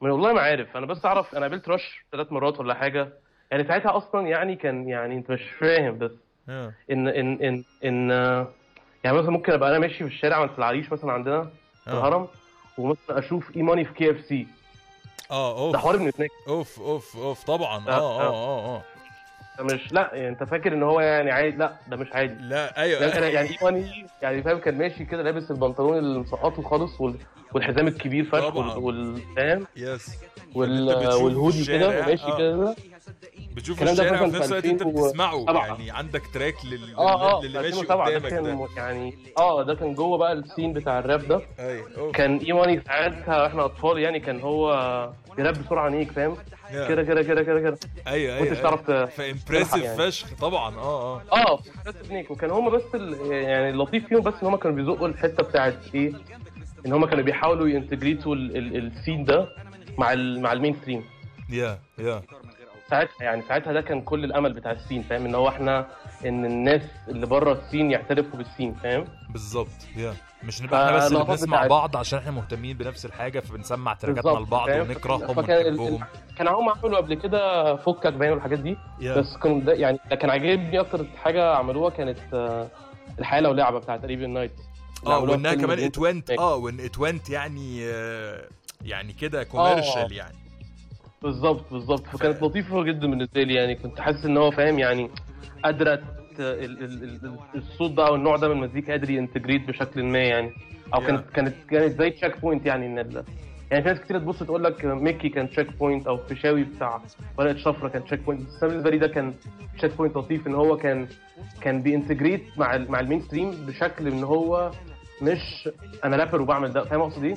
ما والله ما عارف أنا بس أعرف أنا قابلت Rush ثلاث مرات ولا حاجة يعني ساعتها أصلا يعني كان يعني أنت مش فاهم بس yeah. ان ان ان إن آه، يعني مثلا ممكن أبقى أنا ماشي في الشارع في العريش مثلا عندنا في آه. الهرم ومثلا أشوف E-Money في KFC آه ده حوار اوف ابن اتنين أوف أوف أوف طبعا. آه آه، آه. آه آه ده مش لا يعني أنت فاكر إن هو يعني عادي؟ لا ده مش عادي. لا أيوه. يعني أنا- يعني يعني فاهم كان ماشي كده لابس البنطلون اللي مسقطه خالص وال... والحزام الكبير فشخ. وال... وال... فاهم؟ yes وال... والهودي كده وماشي آه. كده. بتشوف ده الشارع وفي نفس الوقت انت 2007. بتسمعه يعني عندك تراك لل... آه آه للي ماشي 2007 ده قدامك كان ده. م- يعني آه ده كان جوه بقى ال scene بتاع الراب ده. أوه. كان اي money ساعتها وإحنا أطفال يعني كان هو بيراب بسرعة عنيك فاهم. كده كده كده كده كده. أيوه أيوه تعرف ت- تلحق ف impressive يعني. فشخ طبعا آه آه. آه تكنيك وكان هما بس ال... يعني اللطيف فيهم بس إن هما كانوا بيزقوا الحتة بتاعت إيه؟ إن هما كانوا بيحاولوا ي integrate وا ال... ال... ال scene ده مع ال... مع ال mainstream Yeah yeah ساعتها يعني ساعتها ده كان كل الامل بتاع ال scene فاهم؟ ان هو إحنا ان الناس اللي بره ال scene يعترفوا بال scene فاهم؟ بالظبط Yeah. مش نبقى إحنا بس اللي بنسمع بتاعت- بعض عشان إحنا مهتمين بنفس الحاجة فبنسمع بالظبط، لبعض؟ ونكرههم فكان ونحبهم كان هم عملوا قبل كده فكك باين والحاجات دي yeah. بس كان ده يعني ده كان عاجبني أكتر حاجة عملوها كانت آه، الحياة لو لعبة بتاعت قريب نايت آه وإنها كمان اتونت آه وإن اتونت يعني آه، يعني كده كوميرشال يعني. بالظبط بالظبط فكانت لطيفة جدا بالنسبة لي يعني كنت حاسس إن هو فاهم يعني قادرة الصوت ده أو النوع ده من المزيكا قادر ينتجريت بشكل ما يعني أو Yeah. كانت كانت كانت زي تشيك بوينت يعني إن ال- يعني في ناس كتير تبص تقول لك ميكي كان تشيك بوينت أو فيشاوي بتاع ورقة شفرة كان تشيك بوينت بس بالنسبة لي ده كان checkpoint لطيف إن هو كان كان بي integrate مع ال- مع ال mainstream بشكل إن هو مش أنا رابر وبعمل ده فاهم أقصد إيه؟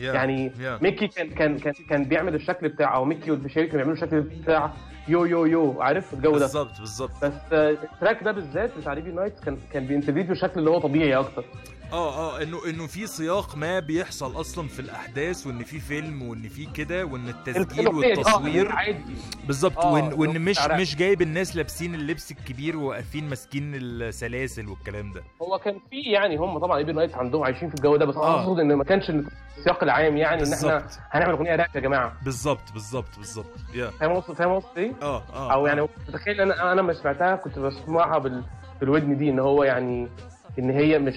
yeah يعني يا ميكي كان كان كان كان بيعمل الشكل بتاع أو ميكي والفيشاوي كانوا بيعملوا الشكل بتاع yo yo yo. عارف الجو ده؟ بالظبط بالظبط. بس آه، ال track ده بالذات بتاع Arabian Nights كان كان بي integrate بشكل اللي هو طبيعي أكتر. آه آه إنه إنه في سياق ما بيحصل أصلا في الأحداث وإن في فيلم وإن في كده وإن التسجيل آه، والتصوير بالظبط آه، وإن وإن لو مش تعرف. مش جايب الناس لابسين اللبس الكبير وواقفين ماسكين السلاسل والكلام ده هو كان في يعني هم طبعا Arabian Nights عندهم عايشين في الجو ده بس أنا آه. أقصد إن ما كانش السياق العام يعني إن إحنا. هنعمل أغنية راب يا جماعة بالظبط بالظبط بالظبط فاهم قصدي فاهم قصدي إيه؟ آه آه أو آه. يعني تخيل أنا أنا لما سمعتها كنت بسمعها بال... بالودن دي إن هو يعني إن هي مش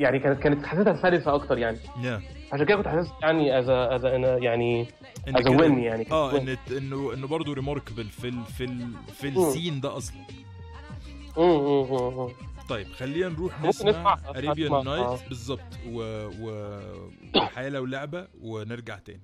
يعني كانت كانت حسيتها سلسة أكتر يعني yeah عشان كده كنت حاسس يعني as as يعني as well يعني آه. إن انه إنه برضه remarkable في ال في ال في. ال scene ده أصلا. طيب خلينا نروح نسمع Arabian Nights. بالظبط و و والحياة لو لعبه ونرجع تاني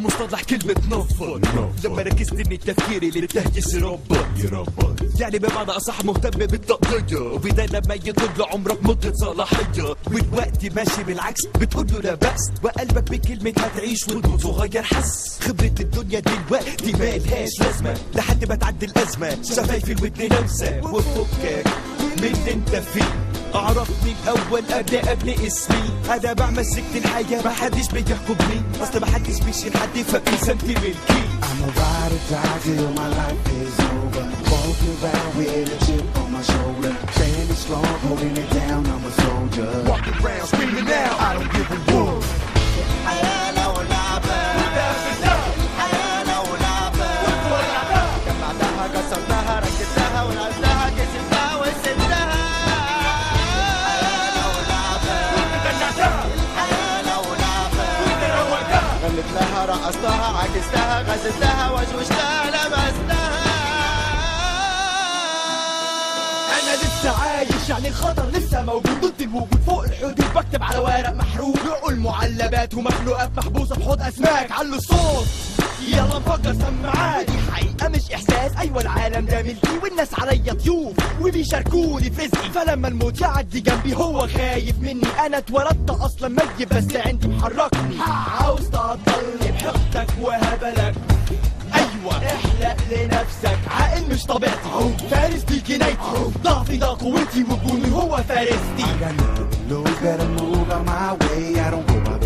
مصطلح كلمة نفض لما ركزت ان تفكيري للتهجس يربط يعني بمعنى أصح مهتم بالتقضية وبدا لما يكون لعمرك مدة صلاحية. والوقت ماشي بالعكس بتقول له لا بأس. وقلبك بكلمة هتعيش وتموت صغير حس. خبرة الدنيا دلوقتي مالهاش لازمة. لحد ما تعدي الأزمة. شفايف الودن لمسة. وفكك من اللي انت فيه. اعرفني الأول قبل قبل اسمي أنا بعمل سكت الحياة محدش بيحكمني اصل محدش بيشيل حد فبيسمتي ملكي I'm a ride or die till my life is over. Walking around with a chip on my shoulder. Standing strong, holding it down, I'm a soldier. walking around screaming now I don't give a whoop غزلتها وشوشتها لمستها. أنا لسه عايش يعني الخطر لسه موجود. ضد الوجود فوق الحدود. بكتب على ورق محروق. عقول معلبات ومخلوقات محبوسة. في حوض أسماك علوا الصوت. يلا نفكر سماعات دي حقيقة مش إحساس. أيوة العالم ده ملكي والناس عليا ضيوف. وبيشاركوني في رزقي فلما الموت يعدي جنبي هو خايف مني. أنا اتولدت أصلا ميت بس عندي محركني. عاوز تعطلني بحقدك وهبلك أيوه احلق لنفسك. عاقل مش طبيعتي. فارس دي جنايتي. ضعفي ده قوتي. وجوني هو فارستي I got lose, better move my way. I don't go by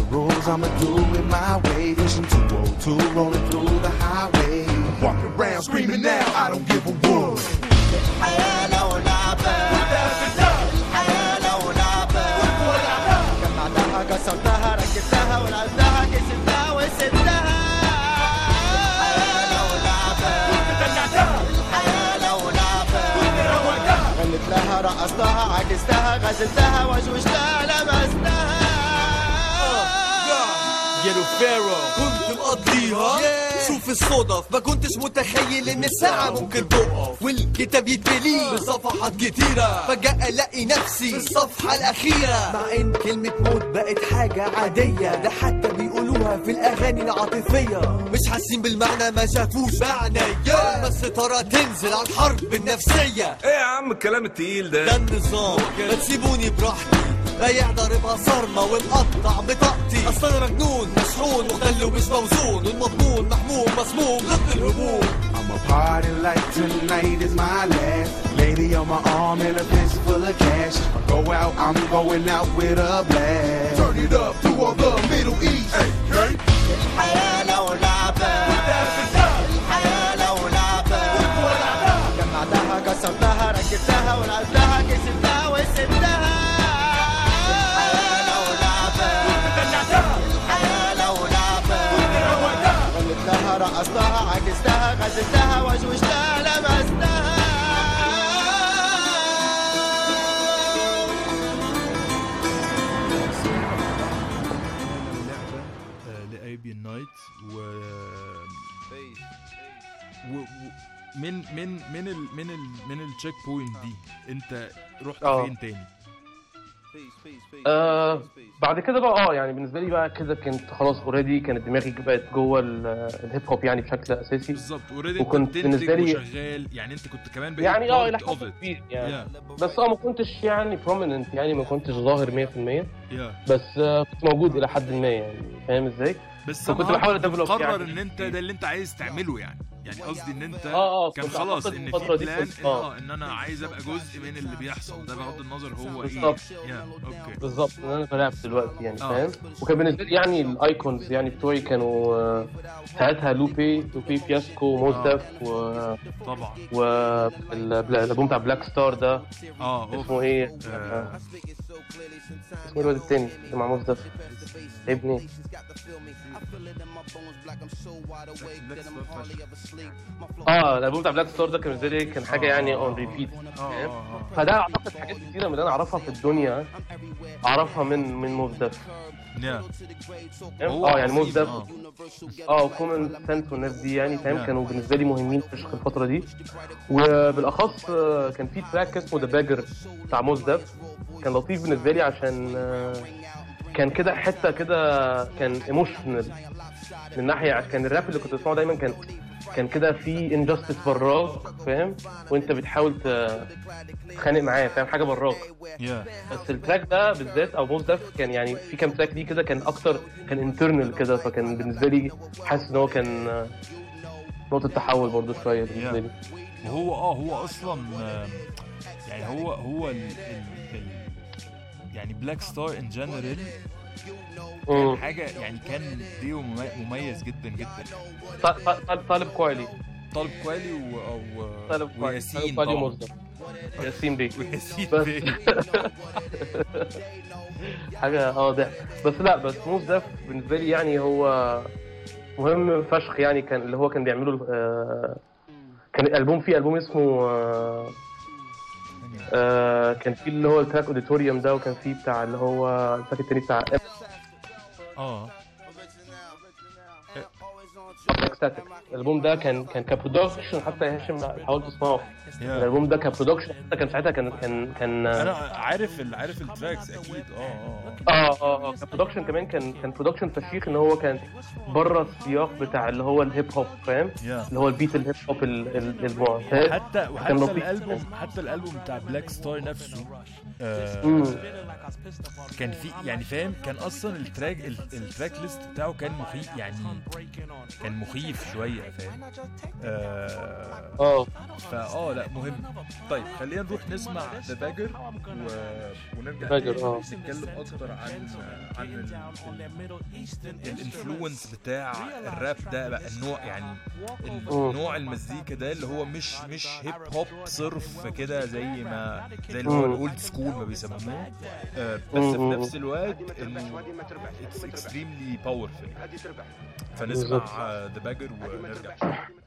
cause I'ma do it my way. Vision 202, rolling through the highway. Walking around screaming now, I don't give a whoop. I know nothing. كسرتها ركبتها ونقلتها كسبتها وسبتها الحياة لو لعبة الحياة لو لعبة غنيت لها رقصتها عكستها غزلتها وشوشتها يلو فيرو. كنت مقضيها شوف الصدف ما كنتش متخيل إن الساعة ممكن تقف. والكتاب يتملي بصفحات كتيرة. فجأة ألاقي نفسي في الصفحة الأخيرة. مع إن كلمة موت بقت حاجة عادية. ده حتى بيقولوها في الأغاني العاطفية. مش حاسين بالمعنى ما شافوش بعناية بس ترى تنزل على الحرب النفسية. إيه يا عم الكلام التقيل ده؟ ده النظام. ما تسيبوني براحتي. بايع ضاربها صارمة ومقطع بطاقتي اصل أنا مجنون مسحون مختل ومش موزون والمضمون محموم مسموم ضد الهجوم I'ma party like tonight is my last. Lady on my arm and a fist full of cash. I go out, I'm going out with a blast. Turn it up to all the Middle East. Hey, hey. الحياة لو لعبة الحياة لو لعبة جمعتها كسرتها ركبتها ولعبتها كسبتها وسبتها رقصتها عكستها غزلتها وشوشتها لمستها لعبة ل Arabian Nights و و و- من من من ال من ال من ال checkpoint دي انت رحت آه. فين تاني؟ آه بعد كده بقى آه يعني بالنسبة لي بقى كده كنت خلاص already كانت دماغي بقت جوه ال- الهيب هوب يعني بشكل أساسي. بالظبط already وكنت بتنتج بالنسبة لي- وشغال يعني أنت كنت كمان بقيت يعني آه إلى حد. كبير يعني. Yeah, بس آه ما كنتش يعني prominent يعني ما كنتش ظاهر 100% yeah. بس آه كنت موجود إلى حد ما يعني. فاهم إزاي؟ بس فكنت بحاول كنت أ develop بتقرر يعني. إن أنت ده اللي أنت عايز تعمله يعني يعني قصدي إن أنت آه آه كان خلاص إن في plan إن آه إن أنا عايز أبقى جزء من اللي بيحصل ده بغض النظر هو إيه بالظبط. okay بالظبط ان أنا براب دلوقتي يعني آه. فاهم وكان بالنسبة لي يعني ال icons يعني بتوعي كانوا آه، ساعتها Lupe Lupe Fiasco Mos Def و طبعا والالبوم بتاع Black Star ده آه اسمه إيه؟ آه. آه. الواد التاني اللي مع Mos Def ابني آه الالبوم بتاع Black Star ده كان بالنسبة لي كان حاجة يعني on repeat فده أعتقد حاجات كتيرة من اللي أنا أعرفها في الدنيا أعرفها من من؟ هو آه يعني Mos Def آه. آه Common Sense والناس دي يعني فاهم. كانوا بالنسبة لي مهمين فشخ الفترة دي وبالأخص آه، كان في تراك اسمه ذا باجر بتاع موزدف كان لطيف بالنسبة لي عشان آه، كان كده حتة كده كان ايموشنال من ناحية كان الراب اللي كنت بسمعه دايما كان كان كده في انجستس براك فاهم؟ وانت بتحاول تتخانق معاه فاهم؟ حاجة براك. يا بس التراك ده بالذات أو موز ده كان يعني في كام تراك دي كده كان أكتر كان انترنال كده فكان بالنسبة لي حاسس إن هو كان آه، نقطة تحول برضه شوية بالنسبة لي. وهو آه هو أصلا يعني هو هو ال ال يعني Black Star in general. حاجة يعني كان ديو ممي- مميز جدا جدا. Talib Kweli. Talib Kweli و أو Talib Kweli. Talib وياسين Kweli Mos Def ياسين بيه. وياسين بس. بيه. حاجة آه ده بس لا بس Mos Def بالنسبة لي يعني هو مهم فشخ يعني كان اللي هو كان بيعمله آه، كان الألبوم فيه ألبوم اسمه آه، آه، كان فيه اللي هو ال track Auditorium ده وكان فيه بتاع اللي هو ال track التاني بتاع آه. الألبوم ده كان كان ك production حتى يا هاشم حاولت تسمعه. Yeah. الألبوم ده ك production حتى كان ساعتها كان كان كان أنا عارف ال- عارف ال tracks أكيد. آه آه آه. آه آه، ك production كمان كان كان production فشيخ إن هو كان بره السياق بتاع اللي هو الهيب هوب فاهم؟ اللي هو ال beat الهيب هوب ال- ال- المعتاد. حتى وحتى. الالبوم حتى الألبوم بتاع Black Star نفسه آه. كان في يعني فاهم؟ كان أصلا ال track ال- ال track list بتاعه كان مخيف يعني كان مخيف شوية. فاهم. آه. آه فاه لا مهم. طيب خلينا نروح نسمع The Bugger و... ونرجع Bugger، تاني آه. نتكلم أكتر عن عن ال influence بتاع الراب ده بقى النوع يعني. نوع المزيكا ده اللي هو مش مش hip hop صرف كده زي ما زي اللي هو. ال old school ما بيسموه. آه، بس في. نفس الوقت انه it's extremely powerful فنسمع. ذا باجر ونرجع سمعنا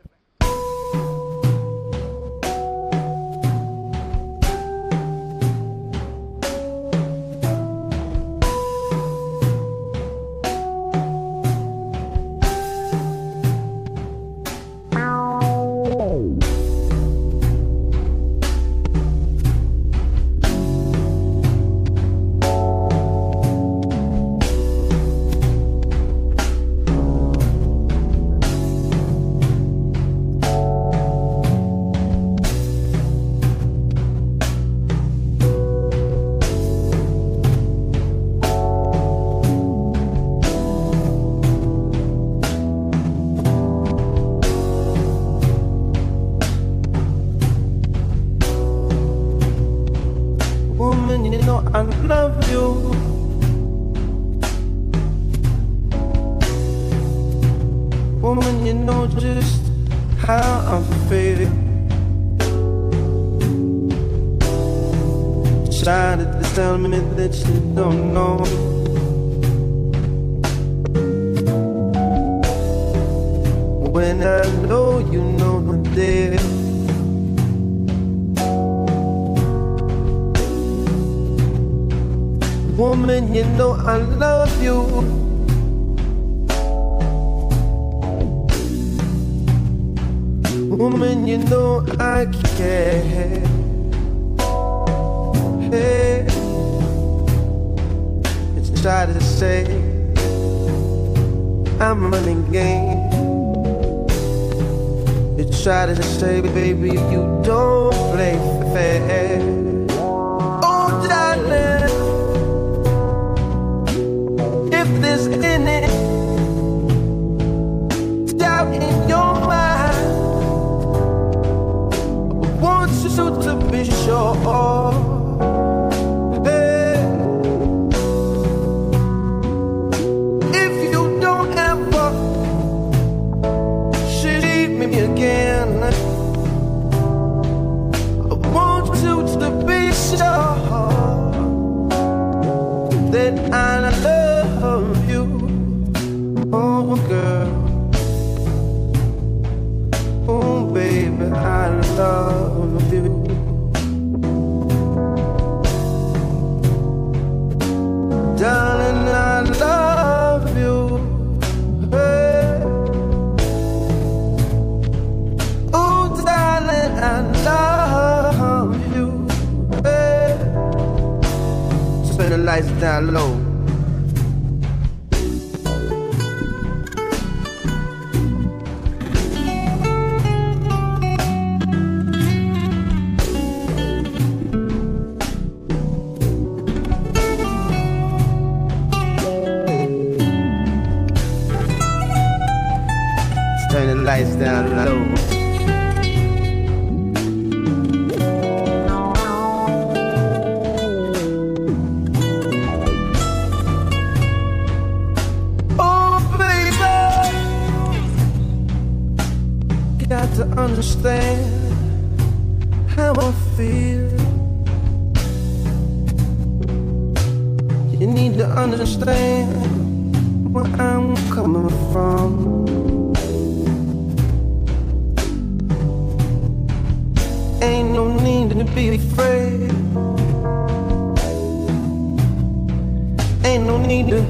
need to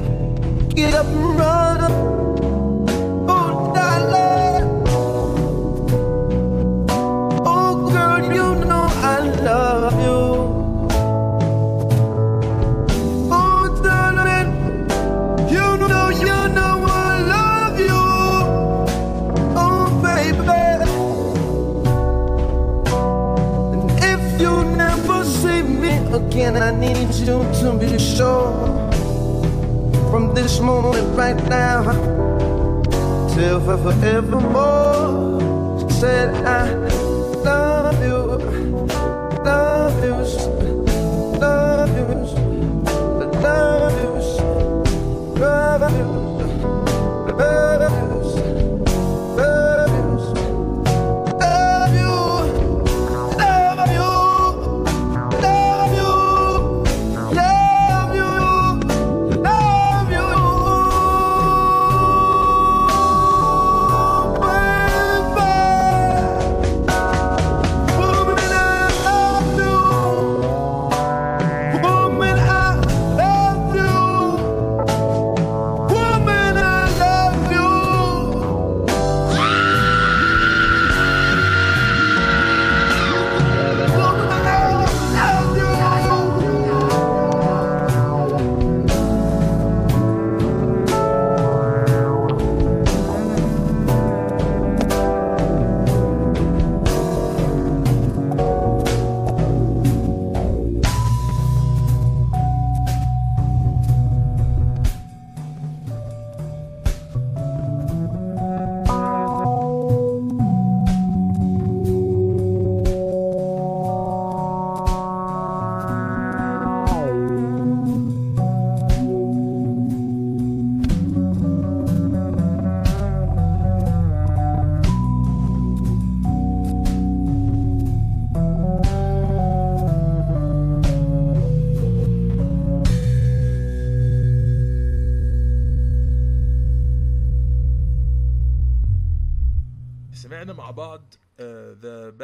get up and run up. Oh, darling. Oh, girl, you know I love you. Oh, darling, you know, you know I love you. Oh, baby. And if you never see me again, I need you to be sure this moment right now till for forevermore. Said I love you, love you, love you, love you, love you. Love you.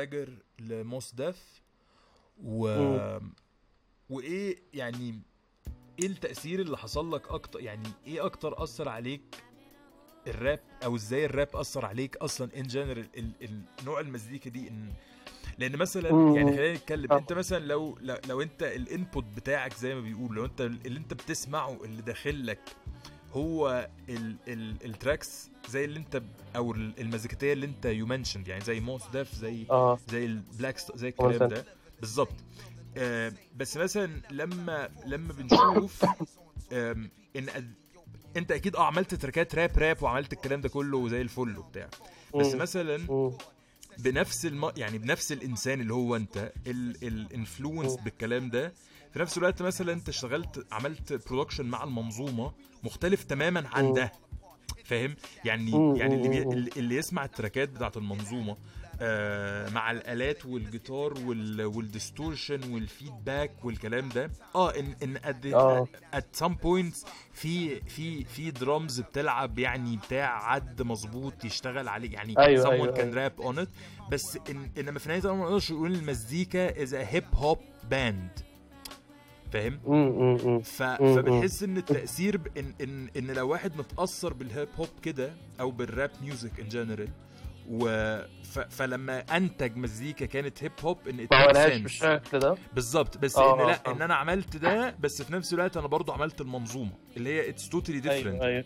The Bugger ل Mos Def. و وإيه يعني إيه التأثير اللي حصل لك أكتر؟ يعني إيه أكتر أثر عليك الراب؟ أو إزاي الراب أثر عليك أصلا in general النوع المزيكا دي؟ ان لأن مثلا. يعني خلينا نتكلم. أنت مثلا لو لو, لو أنت ال input بتاعك زي ما بيقول لو أنت اللي أنت بتسمعه اللي داخل لك هو ال ال ال tracks زي اللي انت أو ال- المزيكتية اللي انت you mentioned يعني زي Mos Def زي آه زي ال black زي الكلام. ده بالظبط آه بس مثلا لما لما بنشوف إن انت أكيد آه عملت تراكات rap rap وعملت الكلام ده كله زي الفل وبتاع بس. مثلا. بنفس الم... يعني بنفس الإنسان اللي هو أنت ال influence بالكلام ده في نفس الوقت مثلا انت اشتغلت عملت production مع المنظومة مختلف تماما عن. ده فاهم؟ يعني يعني اللي, بي... اللي- يسمع التراكات بتاعت المنظومة آه مع الآلات والجيتار وال... وال distortion وال feedback والكلام ده آه إن إن at some points في في في درامز بتلعب يعني بتاع عد مظبوط يشتغل عليه يعني أيوة، someone أيوة، can أيوة. rap on it. بس إن إنما في النهاية طبعا ما نقدرش نقول المزيكا is a hip hop band. فاهم؟ مم، مم، مم. ف... مم، فبنحس إن التأثير ب... ان ان إن لو واحد متأثر بال hip hop كده أو بال rap music in general و ف... فلما أنتج مزيكا كانت hip hop إن. بالشكل ده بالظبط بس آه، إن لا آه. إن أنا عملت ده بس في نفس الوقت أنا برضو عملت المنظومة اللي هي it's totally different أيوه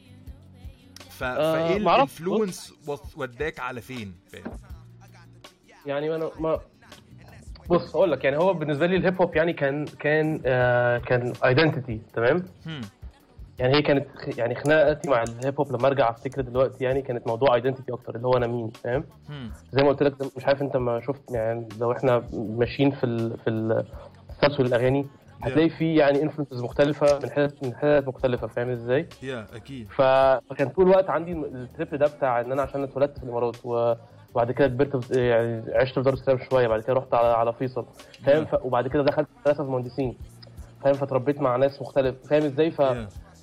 ف... آه، فإيه. ال influence وداك على فين فاهم يعني أنا ما بص أقول لك يعني هو بالنسبة لي ال hip hop يعني كان كان آه كان identity تمام. يعني هي كانت يعني خناقتي مع ال hip hop لما أرجع أفتكر دلوقتي يعني كانت موضوع identity أكتر اللي هو أنا مين فاهم هم. زي ما قلت لك مش عارف أنت ما شفت يعني لو إحنا ماشيين في ال في التسلسل الاغاني هتلاقي في يعني influences مختلفة من حتت من حتت مختلفة فاهم إزاي؟ yeah أكيد فكان طول الوقت عندي ال trip ده بتاع إن أنا عشان اتولدت في الإمارات و- وبعد كده كبرت يعني عشت في دار السلام شوية بعد كده رحت على على فيصل. فاهم؟ ف... وبعد كده دخلت مدرسة في مهندسين فاهم؟ فتربيت مع ناس مختلف. فاهم إزاي؟ ف... Yeah.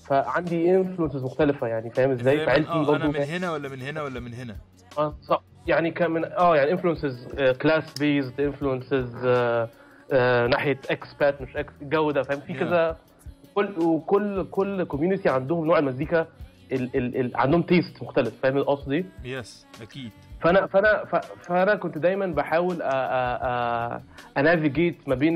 فعندي influences مختلفة يعني فاهم إزاي؟ فعيلتي من- آه برضه أنا من هنا ولا من هنا ولا من هنا؟ آه صح. يعني كان من آه يعني influences class based influences ناحية expats مش ex الجو ده فاهم؟ في Yeah. كذا كل وكل كل community عندهم نوع المزيكا ال ال ال عندهم taste مختلف فاهم القصد دي؟ yes أكيد. فانا فانا فانا كنت دايما بحاول ا navigate ما بين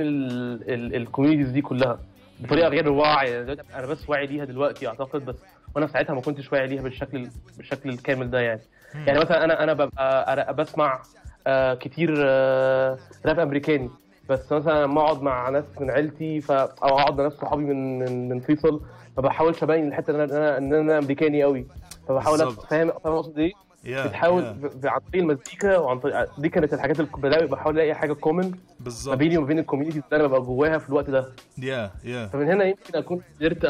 ال communities دي كلها بطريقه غير واعيه يعني أنا بس واعي ليها دلوقتي اعتقد بس وأنا ساعتها ما كنتش واعي ليها بالشكل بالشكل الكامل ده يعني يعني مثلا أنا أنا ببقى بسمع آه، كتير آه، راب امريكاني بس مثلا لما اقعد مع ناس من عيلتي ف... أو اقعد مع ناس صحابي من من, من فيصل ما بحاولش ابين الحته ان أنا ان أنا امريكاني قوي فبحاول. فاهم فاهم اقصد إيه؟ بتحاول عن طريق المزيكا وعن طريق دي كانت الحاجات اللي بحاول ألاقي حاجة common ما بالظبط. بيني وما بين ال community اللي أنا ببقى جواها في الوقت ده. yeah yeah فمن هنا يمكن أكون قدرت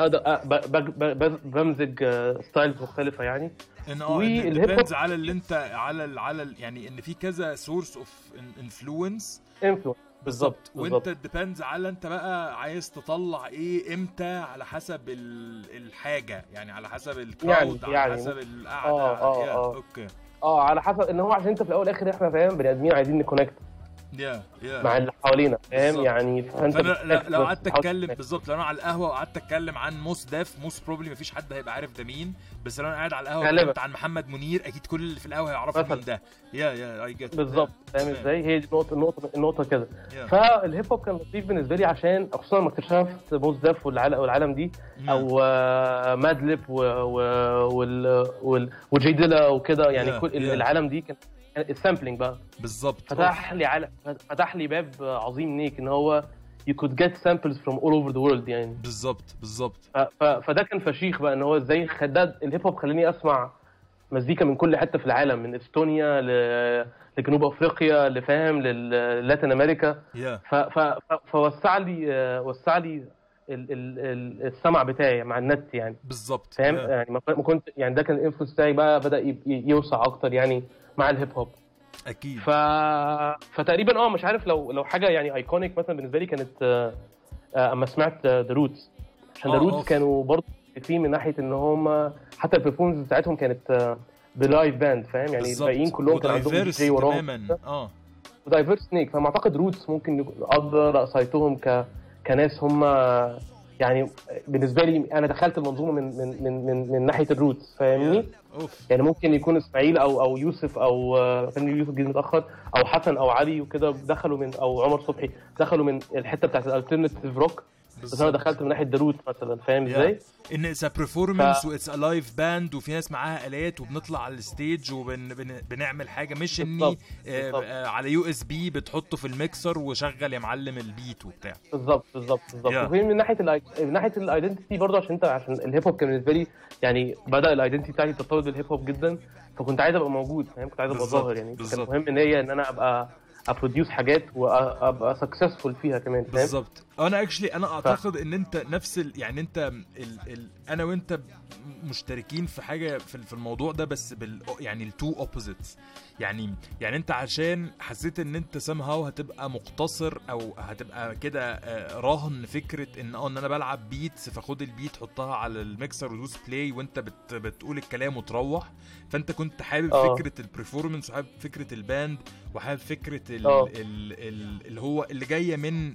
بمزج styles مختلفة يعني. ان آه hop- على اللي انت على ال على ال يعني إن في كذا source of influence influence بالظبط وانت depends على انت بقى عايز تطلع إيه إمتى على حسب ال- الحاجة يعني على حسب ال crowd على يعني- حسب القعدة. آه، آه، yeah، آه. okay آه على حسب إن هو عشان أنت في الأول والآخر إحنا فاهم بني آدمين عايزين ن connect. مع اللي حوالينا فاهم. يعني فأنت بتحتاج لو قعدت أتكلم. بالظبط لو أنا على القهوة وقعدت أتكلم عن Mos Def most probably مفيش حد هيبقى عارف ده مين بس لو أنا قاعد على القهوة. اتكلمت عن محمد منير أكيد كل اللي في القهوة هيعرفوا. مين ده yeah yeah I get it بالظبط فاهم إزاي هي دي النقطه النقطه النقطه كده Yeah. فال hip hop كان لطيف بالنسبة لي عشان خصوصا لما اكتشفت Mos Def والعالم, دي أو آه، Madlib و- و- وال- وال- و J Dilla وكده يعني Yeah, كل yeah. العالم دي كان ال sampling بقى. بالظبط. فتح لي عالم فتح لي باب عظيم نيك إن هو you could get samples from all over the world يعني. بالظبط بالظبط. ف- ف- فده كان فشيخ بقى إن هو إزاي خداد ال hip hop خلاني أسمع مزيكا من كل حتة في العالم من إستونيا ل... لجنوب أفريقيا لفاهم لل Latin America. yeah ف... ف... ف- فوسع لي وسع لي ال... ال... ال... السمع بتاعي مع النت يعني. بالظبط. فاهم؟ yeah. يعني ما كنت يعني ده كان ال influence بتاعي بقى بدأ. ي- يوسع أكتر يعني. مع ال hip hop. أكيد. ف... فتقريبا آه مش عارف لو لو حاجة يعني iconic مثلا بالنسبة لي كانت آه، آه، أما سمعت The Roots عشان ذا آه، Roots. كانوا برضه في من ناحية إن هم حتى ال performance بتاعتهم كانت آه، ب live band فاهم؟ يعني. الباقيين كلهم كان عندهم دي وراهم. تماما. آه. ودايفيرس سنيك فما أعتقد Roots ممكن أقدر اcite هم ك كناس هم يعني بالنسبة لي أنا دخلت المنظومة من من من من, من ناحية ال Roots فاهمني؟ يعني ممكن يكون إسماعيل أو أو يوسف أو كان يوسف جه متأخر أو حسن أو علي وكده دخلوا من أو عمر صبحي دخلوا من الحتة بتاعت ال alternative rock بس أنا دخلت من ناحية The Roots مثلا فاهم إزاي؟ إن it's performance ف- و it's a live band وفي ناس معاها آلات وبنطلع على ال stage وبنعمل حاجة مش اني آه،. آه، على USB بتحطه في الميكسر وشغل يا معلم ال beat وبتاع بالظبط بالظبط بالظبط Yeah. وفي من ناحية من ناحية ال identity برضه عشان أنت عشان ال hip hop كان بالنسبة لي يعني بدأ ال identity بتاعتي ترتبط بال hip hop جدا فكنت عايز أبقى موجود فاهم كنت عايز أبقى ظاهر يعني كان. مهم إن هي إن أنا ابقى ا produce حاجات وابقى successful فيها كمان فاهم بالظبط أنا actually أنا أعتقد إن أنت نفس ال يعني أنت ال ال أنا وأنت مشتركين في حاجة في, الموضوع ده بس بال يعني ال two opposites يعني يعني أنت عشان حسيت إن أنت somehow هتبقى مقتصر أو هتبقى كده آه، راهن فكرة إن آه إن أنا بلعب beats فخد ال beat حطها على الميكسر ودوس play وأنت بت بتقول الكلام وتروح فأنت كنت حابب آه. فكرة ال performance وحابب فكرة ال band وحابب فكرة ال آه. ال ال اللي هو اللي جاية من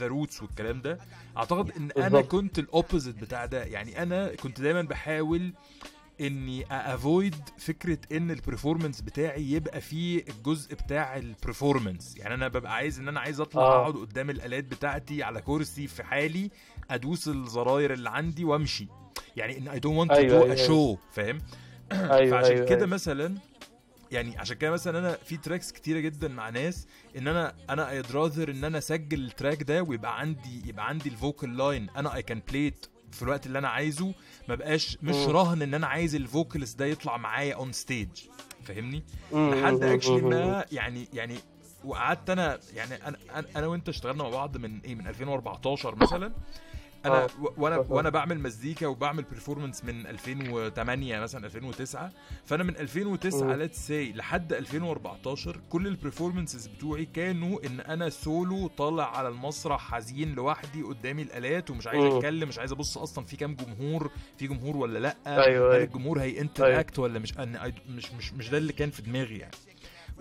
The Roots والكلام ده أعتقد إن أنا. كنت ال opposite بتاع ده يعني أنا كنت دايما بحاول إني avoid فكرة إن ال performance بتاعي يبقى فيه الجزء بتاع ال performance يعني أنا ببقى عايز إن أنا عايز أطلع آه. أقعد قدام الآلات بتاعتي على كرسي في حالي أدوس الزراير اللي عندي وأمشي يعني إن I don't want to do a show فاهم أيوة، فعشان أيوة، كده أيوة. مثلا يعني عشان كده مثلا أنا في tracks كتيرة جدا مع ناس إن أنا أنا I'd rather إن أنا أسجل ال track ده ويبقى عندي يبقى عندي ال vocal line أنا I can play it في الوقت اللي أنا عايزه ما بقاش مش مم. راهن إن أنا عايز ال vocalist ده يطلع معايا on stage فاهمني؟ لحد actually ما يعني يعني وقعدت أنا يعني أنا أنا, وأنت اشتغلنا مع بعض من إيه من 2014 مثلا. أنا آه. و- وأنا. وأنا بعمل مزيكا وبعمل performance من 2008 مثلا 2009 فأنا من 2009 مم. let's say لحد 2014 كل ال performances بتوعي كانوا إن أنا سولو طالع على المسرح حزين لوحدي قدامي الآلات ومش عايز. أتكلم مش عايز أبص أصلا في كام جمهور في جمهور ولا لأ أيوة، هل أيوة. الجمهور هي interact ولا مش أنا مش مش مش ده اللي كان في دماغي يعني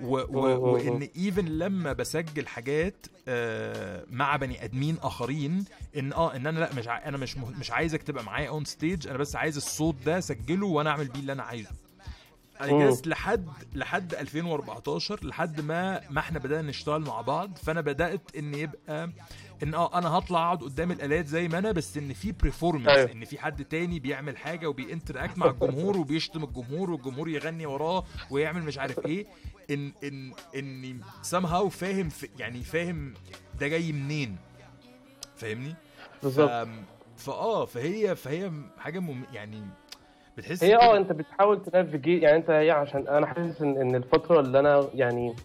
و و. وإن even لما بسجل حاجات آه مع بني أدمين آخرين إن آه إن أنا لأ مش ع... أنا مش. مش عايزك تبقى معايا on stage أنا بس عايز الصوت ده سجله وأنا أعمل بيه اللي أنا عايزه guess لحد لحد 2014 لحد ما ما إحنا بدأنا نشتغل مع بعض فأنا بدأت إن يبقى إن آه أنا هطلع أقعد قدام الآلات زي ما أنا بس إن في performance أيوة. إن في حد تاني بيعمل حاجة وب interact مع الجمهور وبيشتم الجمهور والجمهور يغني وراه ويعمل مش عارف إيه إن إن إني somehow فاهم في يعني فاهم ده جاي منين. فاهمني؟ بالظبط. ف- فاه فهي فهي حاجة مم يعني بتحس هي آه أنت بتحاول ت navigate يعني أنت هي عشان أنا حاسس إن إن الفترة اللي أنا يعني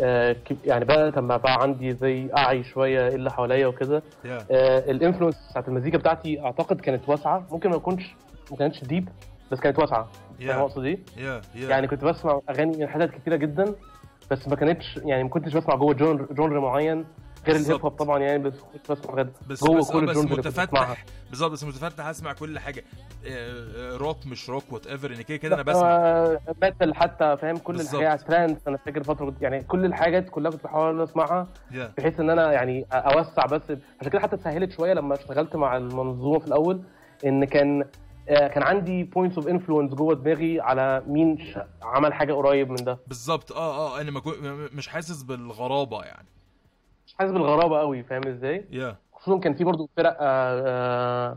آه يعني بدات لما بقى عندي زي أعي شوية إيه اللي حواليا وكده Yeah. آه ال influence بتاعت المزيكا بتاعتي أعتقد كانت واسعة. ممكن ما يكونش ما كانتش deep بس كانت واسعة. Yeah. إيه؟ yeah yeah يعني كنت بسمع أغاني من حتت كتيرة جدا بس ما كانتش يعني ما كنتش بسمع جوه genre genre معين غير ال hip hop طبعا يعني بس كنت بسمع غير بس جوه بس, كل بس. متفتح بالظبط بس متفتح اسمع كل حاجة آه، آه، روك مش rock whatever ان كده كده أنا بسمع آه، metal حتى فاهم كل. الحاجات trance أنا فاكر فترة يعني كل الحاجات كلها كنت بحاول أسمعها yeah بحيث إن أنا يعني أوسع بس عشان كده حتى سهلت شوية لما اشتغلت مع المنظومة في الأول إن كان آه، كان عندي points of influence جوه دماغي على مين عمل حاجة قريب من ده. بالظبط. آه آه أنا ما كو- م- مش حاسس بالغرابة يعني. مش حاسس بالغرابة قوي فاهم إزاي؟ yeah خصوصا كان في برضو فرق آه، آه،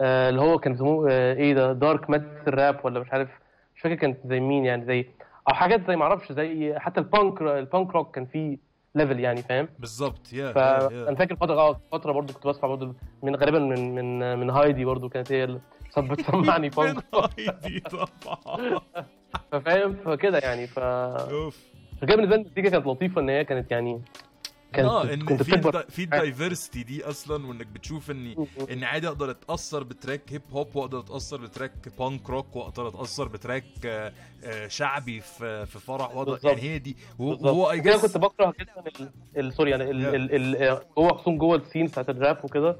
آه، اللي هو كان بيسموه آه، إيه ده dark metal rap ولا مش عارف مش فاكر كانت زي مين يعني زي أو حاجات زي ما أعرفش زي حتى ال punk ال punk rock كان فيه level يعني فاهم؟ بالظبط. yeah yeah- فانا yeah. فاكر فترة آه فترة برضو كنت بسمع برضو من غالبا من من من هايدي برضو كانت هي صب- بتسمعني بانك هايدي طبعا ففاهم فكده يعني ف أوف. فكده بالنسبة لي المزيكا كانت لطيفة إن هي كانت يعني كانت آه إن كنت في في ال diversity دي أصلا وإنك بتشوف اني إن عادي أقدر أتأثر ب track hip hop وأقدر أتأثر ب track punk rock وأقدر أتأثر ب track آه، آه، شعبي في في فرح وأقدر. يعني هي دي. وهو- I كده guess كنت بكره ال- سوري يعني ال- Yeah. ال- ال- جوه خصوصا جوه ال scene بتاعت الراب وكده.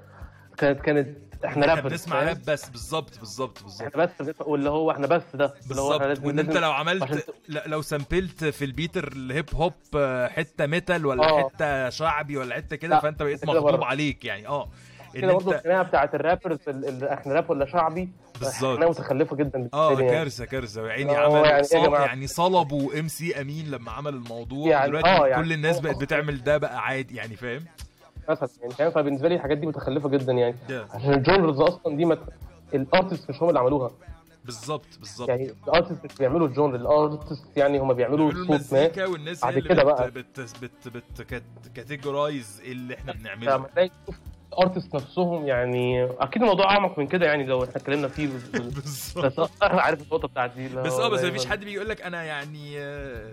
كانت كانت إحنا إحنا rappers بنسمع؟ راب بس بالظبط بالظبط بالظبط إحنا بس واللي هو إحنا بس ده اللي هو إحنا بالظبط وإن أنت لو عملت لو sampled في ال beat ال hip hop آه، حتة metal ولا آه. حتة شعبي ولا حتة كده فأنت بقيت مغضوب. عليك يعني آه كده برضه الخناقة بتاعت ال rappers ال- ال- إحنا راب ولا شعبي بالظبط. خناقة متخلفة جدا آه. كارثة كارثة يعني آه، عمل يعني إيه؟ يعني صلبوا MC أمين لما عمل الموضوع يعني- دلوقتي آه، كل يعني الناس هو بقت بتعمل ده بقى عادي يعني فاهم مثلا يعني فاهم؟ فبالنسبة لي الحاجات دي متخلفة جدا يعني. Yeah. عشان ال genres أصلا دي مت... ال artist مش هم اللي عملوها. بالظبط بالظبط. يعني ال artist مش بيعملوا ال genre ال artist يعني هم بيعملوا صوت ما والناس بعد كده. بقى. بت... بت... بت... cat... categorize اللي إحنا بنعمله. لما تلاقي ال artist نفسهم يعني أكيد الموضوع أعمق من كده يعني لو إحنا اتكلمنا فيه بس- بالظبط. بس عارف النقطة بتاعت دي. بس آه بس مفيش حد بيجي يقول لك أنا يعني آه،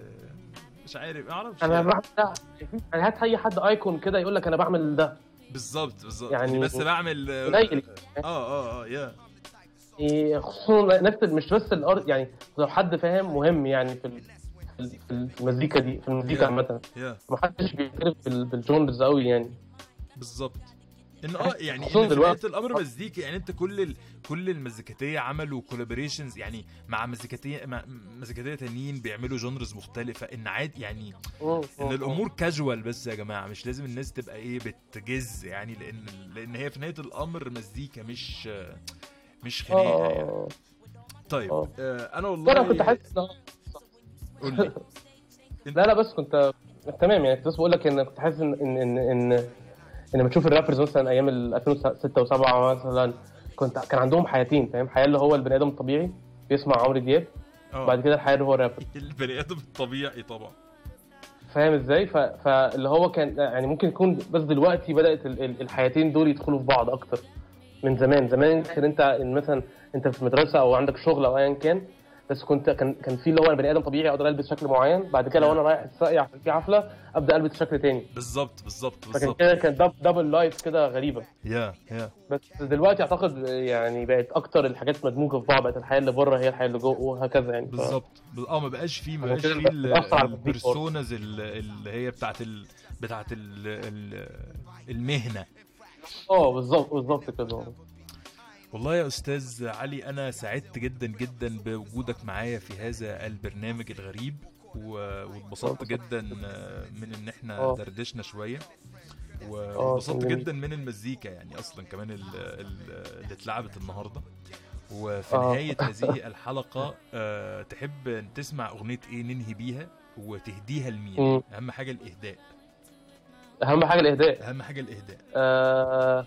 مش عارف أعرفش. أنا يعني. بعمل ده يعني هات أي حد icon كده يقول لك أنا بعمل ده. بالظبط بالظبط. يعني يعني بس بعمل آه قليل. آه آه, يا إيه، خصوصا نفس مش بس ال art يعني لو حد فاهم مهم يعني في في ال- في المزيكا دي في المزيكا. عامة. ما حدش بيعترف بال- بال genres قوي يعني. بالظبط. إن آه يعني خصوصاً ان في دلوقتي. الأمر مزيكا يعني أنت كل ال... كل المزيكاتية عملوا collaborations يعني مع مزيكاتية مع مزيكاتية تانيين بيعملوا جونرز مختلفة إن عادي يعني إن الأمور كاجوال بس يا جماعة مش لازم الناس تبقى إيه بتجز يعني لأن لأن هي في نهاية الأمر مزيكا مش مش خناقة يعني آه طيب آه. آه أنا والله أنا كنت حاسس إن- قول لي لا لا بس كنت تمام يعني كنت بس بقول لك إن كنت حاسس إن إن إن لما تشوف الرابرز مثلا أيام ال 2006 و7 مثلا كنت كان عندهم حياتين فاهم؟ حياة اللي هو البني آدم الطبيعي بيسمع عمرو دياب آه. بعد كده الحياة اللي هو الرابر البني آدم الطبيعي طبعا. فاهم إزاي؟ ف... فاللي هو كان يعني ممكن يكون بس دلوقتي بدأت ال- ال- الحياتين دول يدخلوا في بعض أكتر من زمان. زمان كان انت مثلا أنت في مدرسة أو عندك شغل أو ايا كان بس كنت كان كان في اللي هو بني آدم طبيعي أقدر ألبس شكل معين بعد كده لو أنا رايح الساقية عشان في حفلة أبدأ ألبس شكل تاني. بالظبط بالظبط فكان بالظبط. كده كان دب double life كده غريبة. يا يا بس دلوقتي أعتقد يعني بقت أكتر الحاجات مدموجة في بعض بقت الحياة اللي بره هي الحياة اللي جوه وهكذا يعني. بالظبط. بال- آه ما بقاش فيه ما بقاش فيه ال- بتأثر على التطبيق برضه. البرسوناز ال- اللي هي بتاعت ال... بتاعت ال... ال... المهنة. آه بالظبط بالظبط كده. والله يا أستاذ علي أنا سعدت جدا جدا بوجودك معايا في هذا البرنامج الغريب واتبسطت جدا من إن إحنا آه. دردشنا شوية آه، جميل. جدا من المزيكا يعني أصلا كمان ال- ال- اللي اتلعبت النهارده وفي آه. نهاية هذه الحلقة آه، تحب تسمع أغنية إيه ننهي بيها وتهديها لمين. أهم حاجة الإهداء أهم حاجة الإهداء أهم حاجة الإهداء آه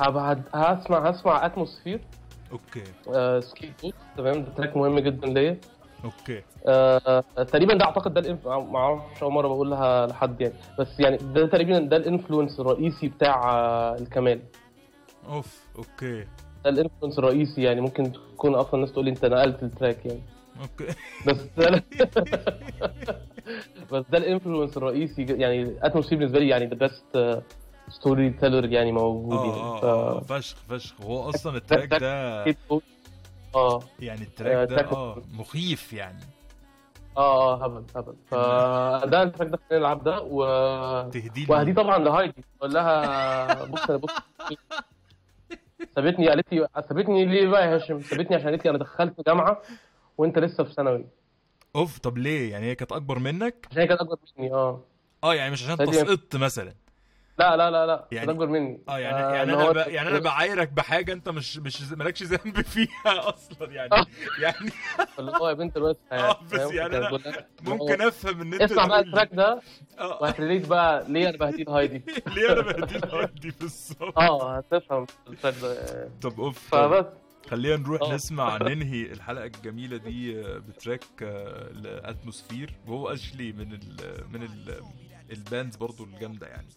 هبعد هسمع هسمع Atmosphere okay. آه بوت تمام ده track مهم جدا ليا. Okay. آه تقريبا ده أعتقد ده ال inf... ما أعرفش أول مرة بقولها لحد يعني. بس يعني ده تقريبا ده ال influence الرئيسي بتاع آه الكمال. أوف okay. ده ال influence الرئيسي يعني ممكن تكون أصلا الناس تقول لي أنت نقلت ال track يعني. okay. بس ده بس ده ال influence الرئيسي يعني Atmosphere بالنسبة لي يعني the best storyteller يعني موجود آه يعني آه ف- آه فشخ فشخ. هو أصلا ال track ده آه. يعني آه، ال track ده آه مخيف يعني. آه آه هبل هبل. فده ال track ده خلينا نلعب ده و تهدي وهدي طبعا لهايدي. أقول لها بص أنا بص. سابتني قالت لي سابتني ليه بقى يا هاشم؟ سابتني عشان قالت لي أنا دخلت جامعة وأنت لسه في ثانوي. أوف طب ليه؟ يعني هي كانت أكبر منك؟ عشان هي كانت أكبر مني آه. آه يعني مش عشان هذه- تسقط مثلا. لا لا لا لا. يعني- أكبر مني. آه يعني آه، يعني اللي أنا ب... يعني أنا بعايرك بحاجة أنت مش مش مالكش ذنب فيها أصلا يعني. يعني اللي هو يا بنت يعني آه بس؟ يعني أنا ممكن أفهم إن أنت اسمع بقى ال track ده آه. وهت relate بقى ليه أنا بهدي لهايدي ليه أنا بهدي دي بالظبط؟ آه هتفهم ال track ده. طب أوف فبس. خلينا نروح آه. نسمع ننهي الحلقة الجميلة دي آه، ب track آه، ل Atmosphere. وهو اشلي من ال من ال ال bands برضو الجامدة يعني.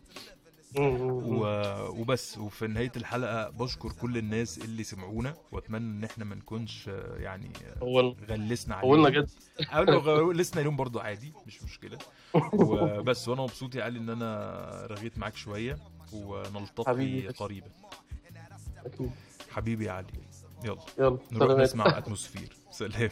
وبس. وفي نهاية الحلقة بشكر كل الناس اللي سمعونا وأتمنى إن إحنا ما نكونش آه، يعني آه، غلسنا قولنا عليهم جد. أو لو غلسنا اليوم برضو عادي مش مشكلة. وبس وأنا مبسوط يا علي إن أنا رغيت معاك شوية ونلتقي. قريبا. حبيبي يا علي. يلا. يلا. نروح. نسمع اتموسفير سلام.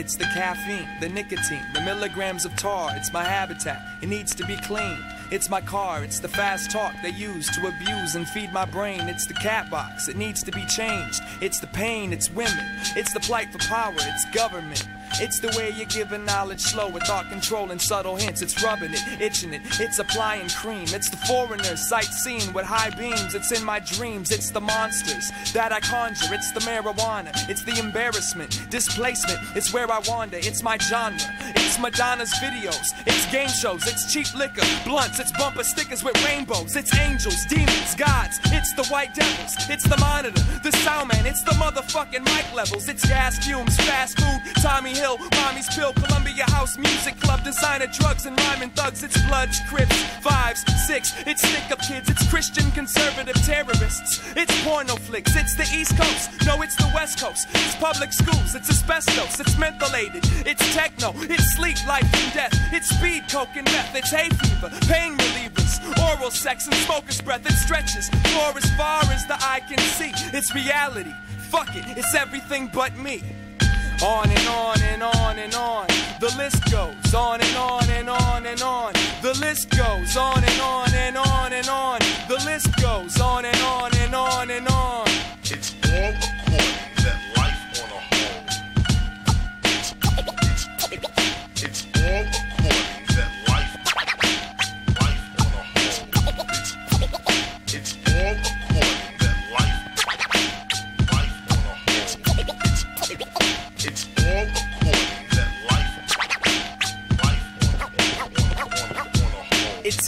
It's the caffeine, the nicotine, the milligrams of tar. It's my habitat. It needs to be clean. It's my car. It's the fast talk they use to abuse and feed my brain. It's the cat box. It needs to be changed. It's the pain. It's women. It's the plight for power. It's government. It's the way you're giving knowledge slow with thought control and subtle hints. It's rubbing it, itching it, it's applying cream. It's the foreigners sightseeing with high beams. It's in my dreams. It's the monsters that I conjure. It's the marijuana. It's the embarrassment, displacement. It's where I wander. It's my genre. Madonna's videos. It's game shows. It's cheap liquor, blunts. It's bumper stickers with rainbows. It's angels, demons, gods. It's the white devils. It's the monitor, the sound man. It's the motherfucking mic levels. It's gas fumes, fast food, Tommy Hill, Mommy's Pill, Columbia House Music Club, designer drugs and rhyming thugs. It's Bloods, Crips, Fives, Six. It's stick up kids. It's Christian conservative terrorists. It's porno flicks. It's the East Coast. No, it's the West Coast. It's public schools. It's asbestos. It's mentholated. It's techno. It's sleep, life, and death. It's speed, coke, and meth. It's hay fever, pain relievers, oral sex, and smoker's breath. It stretches for as far as the eye can see. It's reality. Fuck it. It's everything but me. On and on and on and on. The list goes on and on and on and on. The list goes on and on and on and on. The list goes on and on and on and on.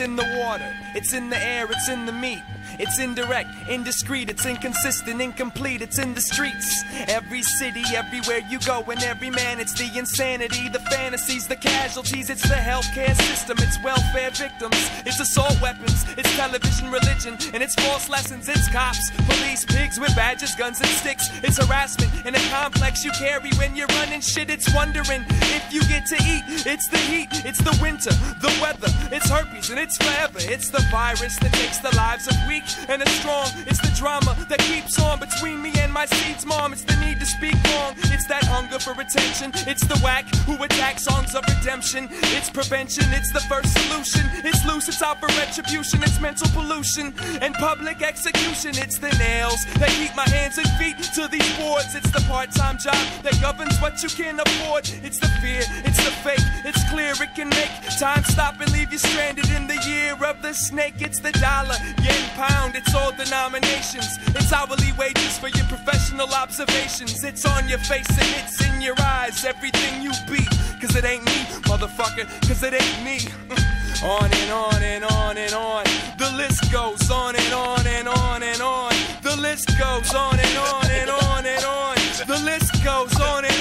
In the water, it's in the air, it's in the meat. It's indirect, indiscreet, it's inconsistent, incomplete, it's in the streets. Every city, everywhere you go, and every man, it's the insanity, the fantasies, the casualties, it's the healthcare system, it's welfare victims, it's assault weapons, it's television religion, and it's false lessons, it's cops, police, pigs with badges, guns, and sticks, it's harassment and a complex you carry when you're running shit, it's wondering if you get to eat, it's the heat, it's the winter, the weather, it's herpes, and it's forever, it's the virus that takes the lives of weak and the strong. It's the drama that keeps on between me and my seeds, mom. It's the need to speak wrong. It's that hunger for attention. It's the whack who attack songs of redemption. It's prevention. It's the first solution. It's loose. It's out for retribution. It's mental pollution and public execution. It's the nails that keep my hands and feet to these boards. It's the part-time job that governs what you can afford. It's the fear. It's the fake. It's clear it can make time stop and leave you stranded in the year of the snake. It's the dollar, yen, pound. It's all denominations. It's hourly wages for your professional observations. It's on your face and it's in your eyes. Everything you be. Cause it ain't me, motherfucker. Cause it ain't me. on and on and on and on. The list goes on and on and on and on. The list goes on and on and on and on. The list goes on and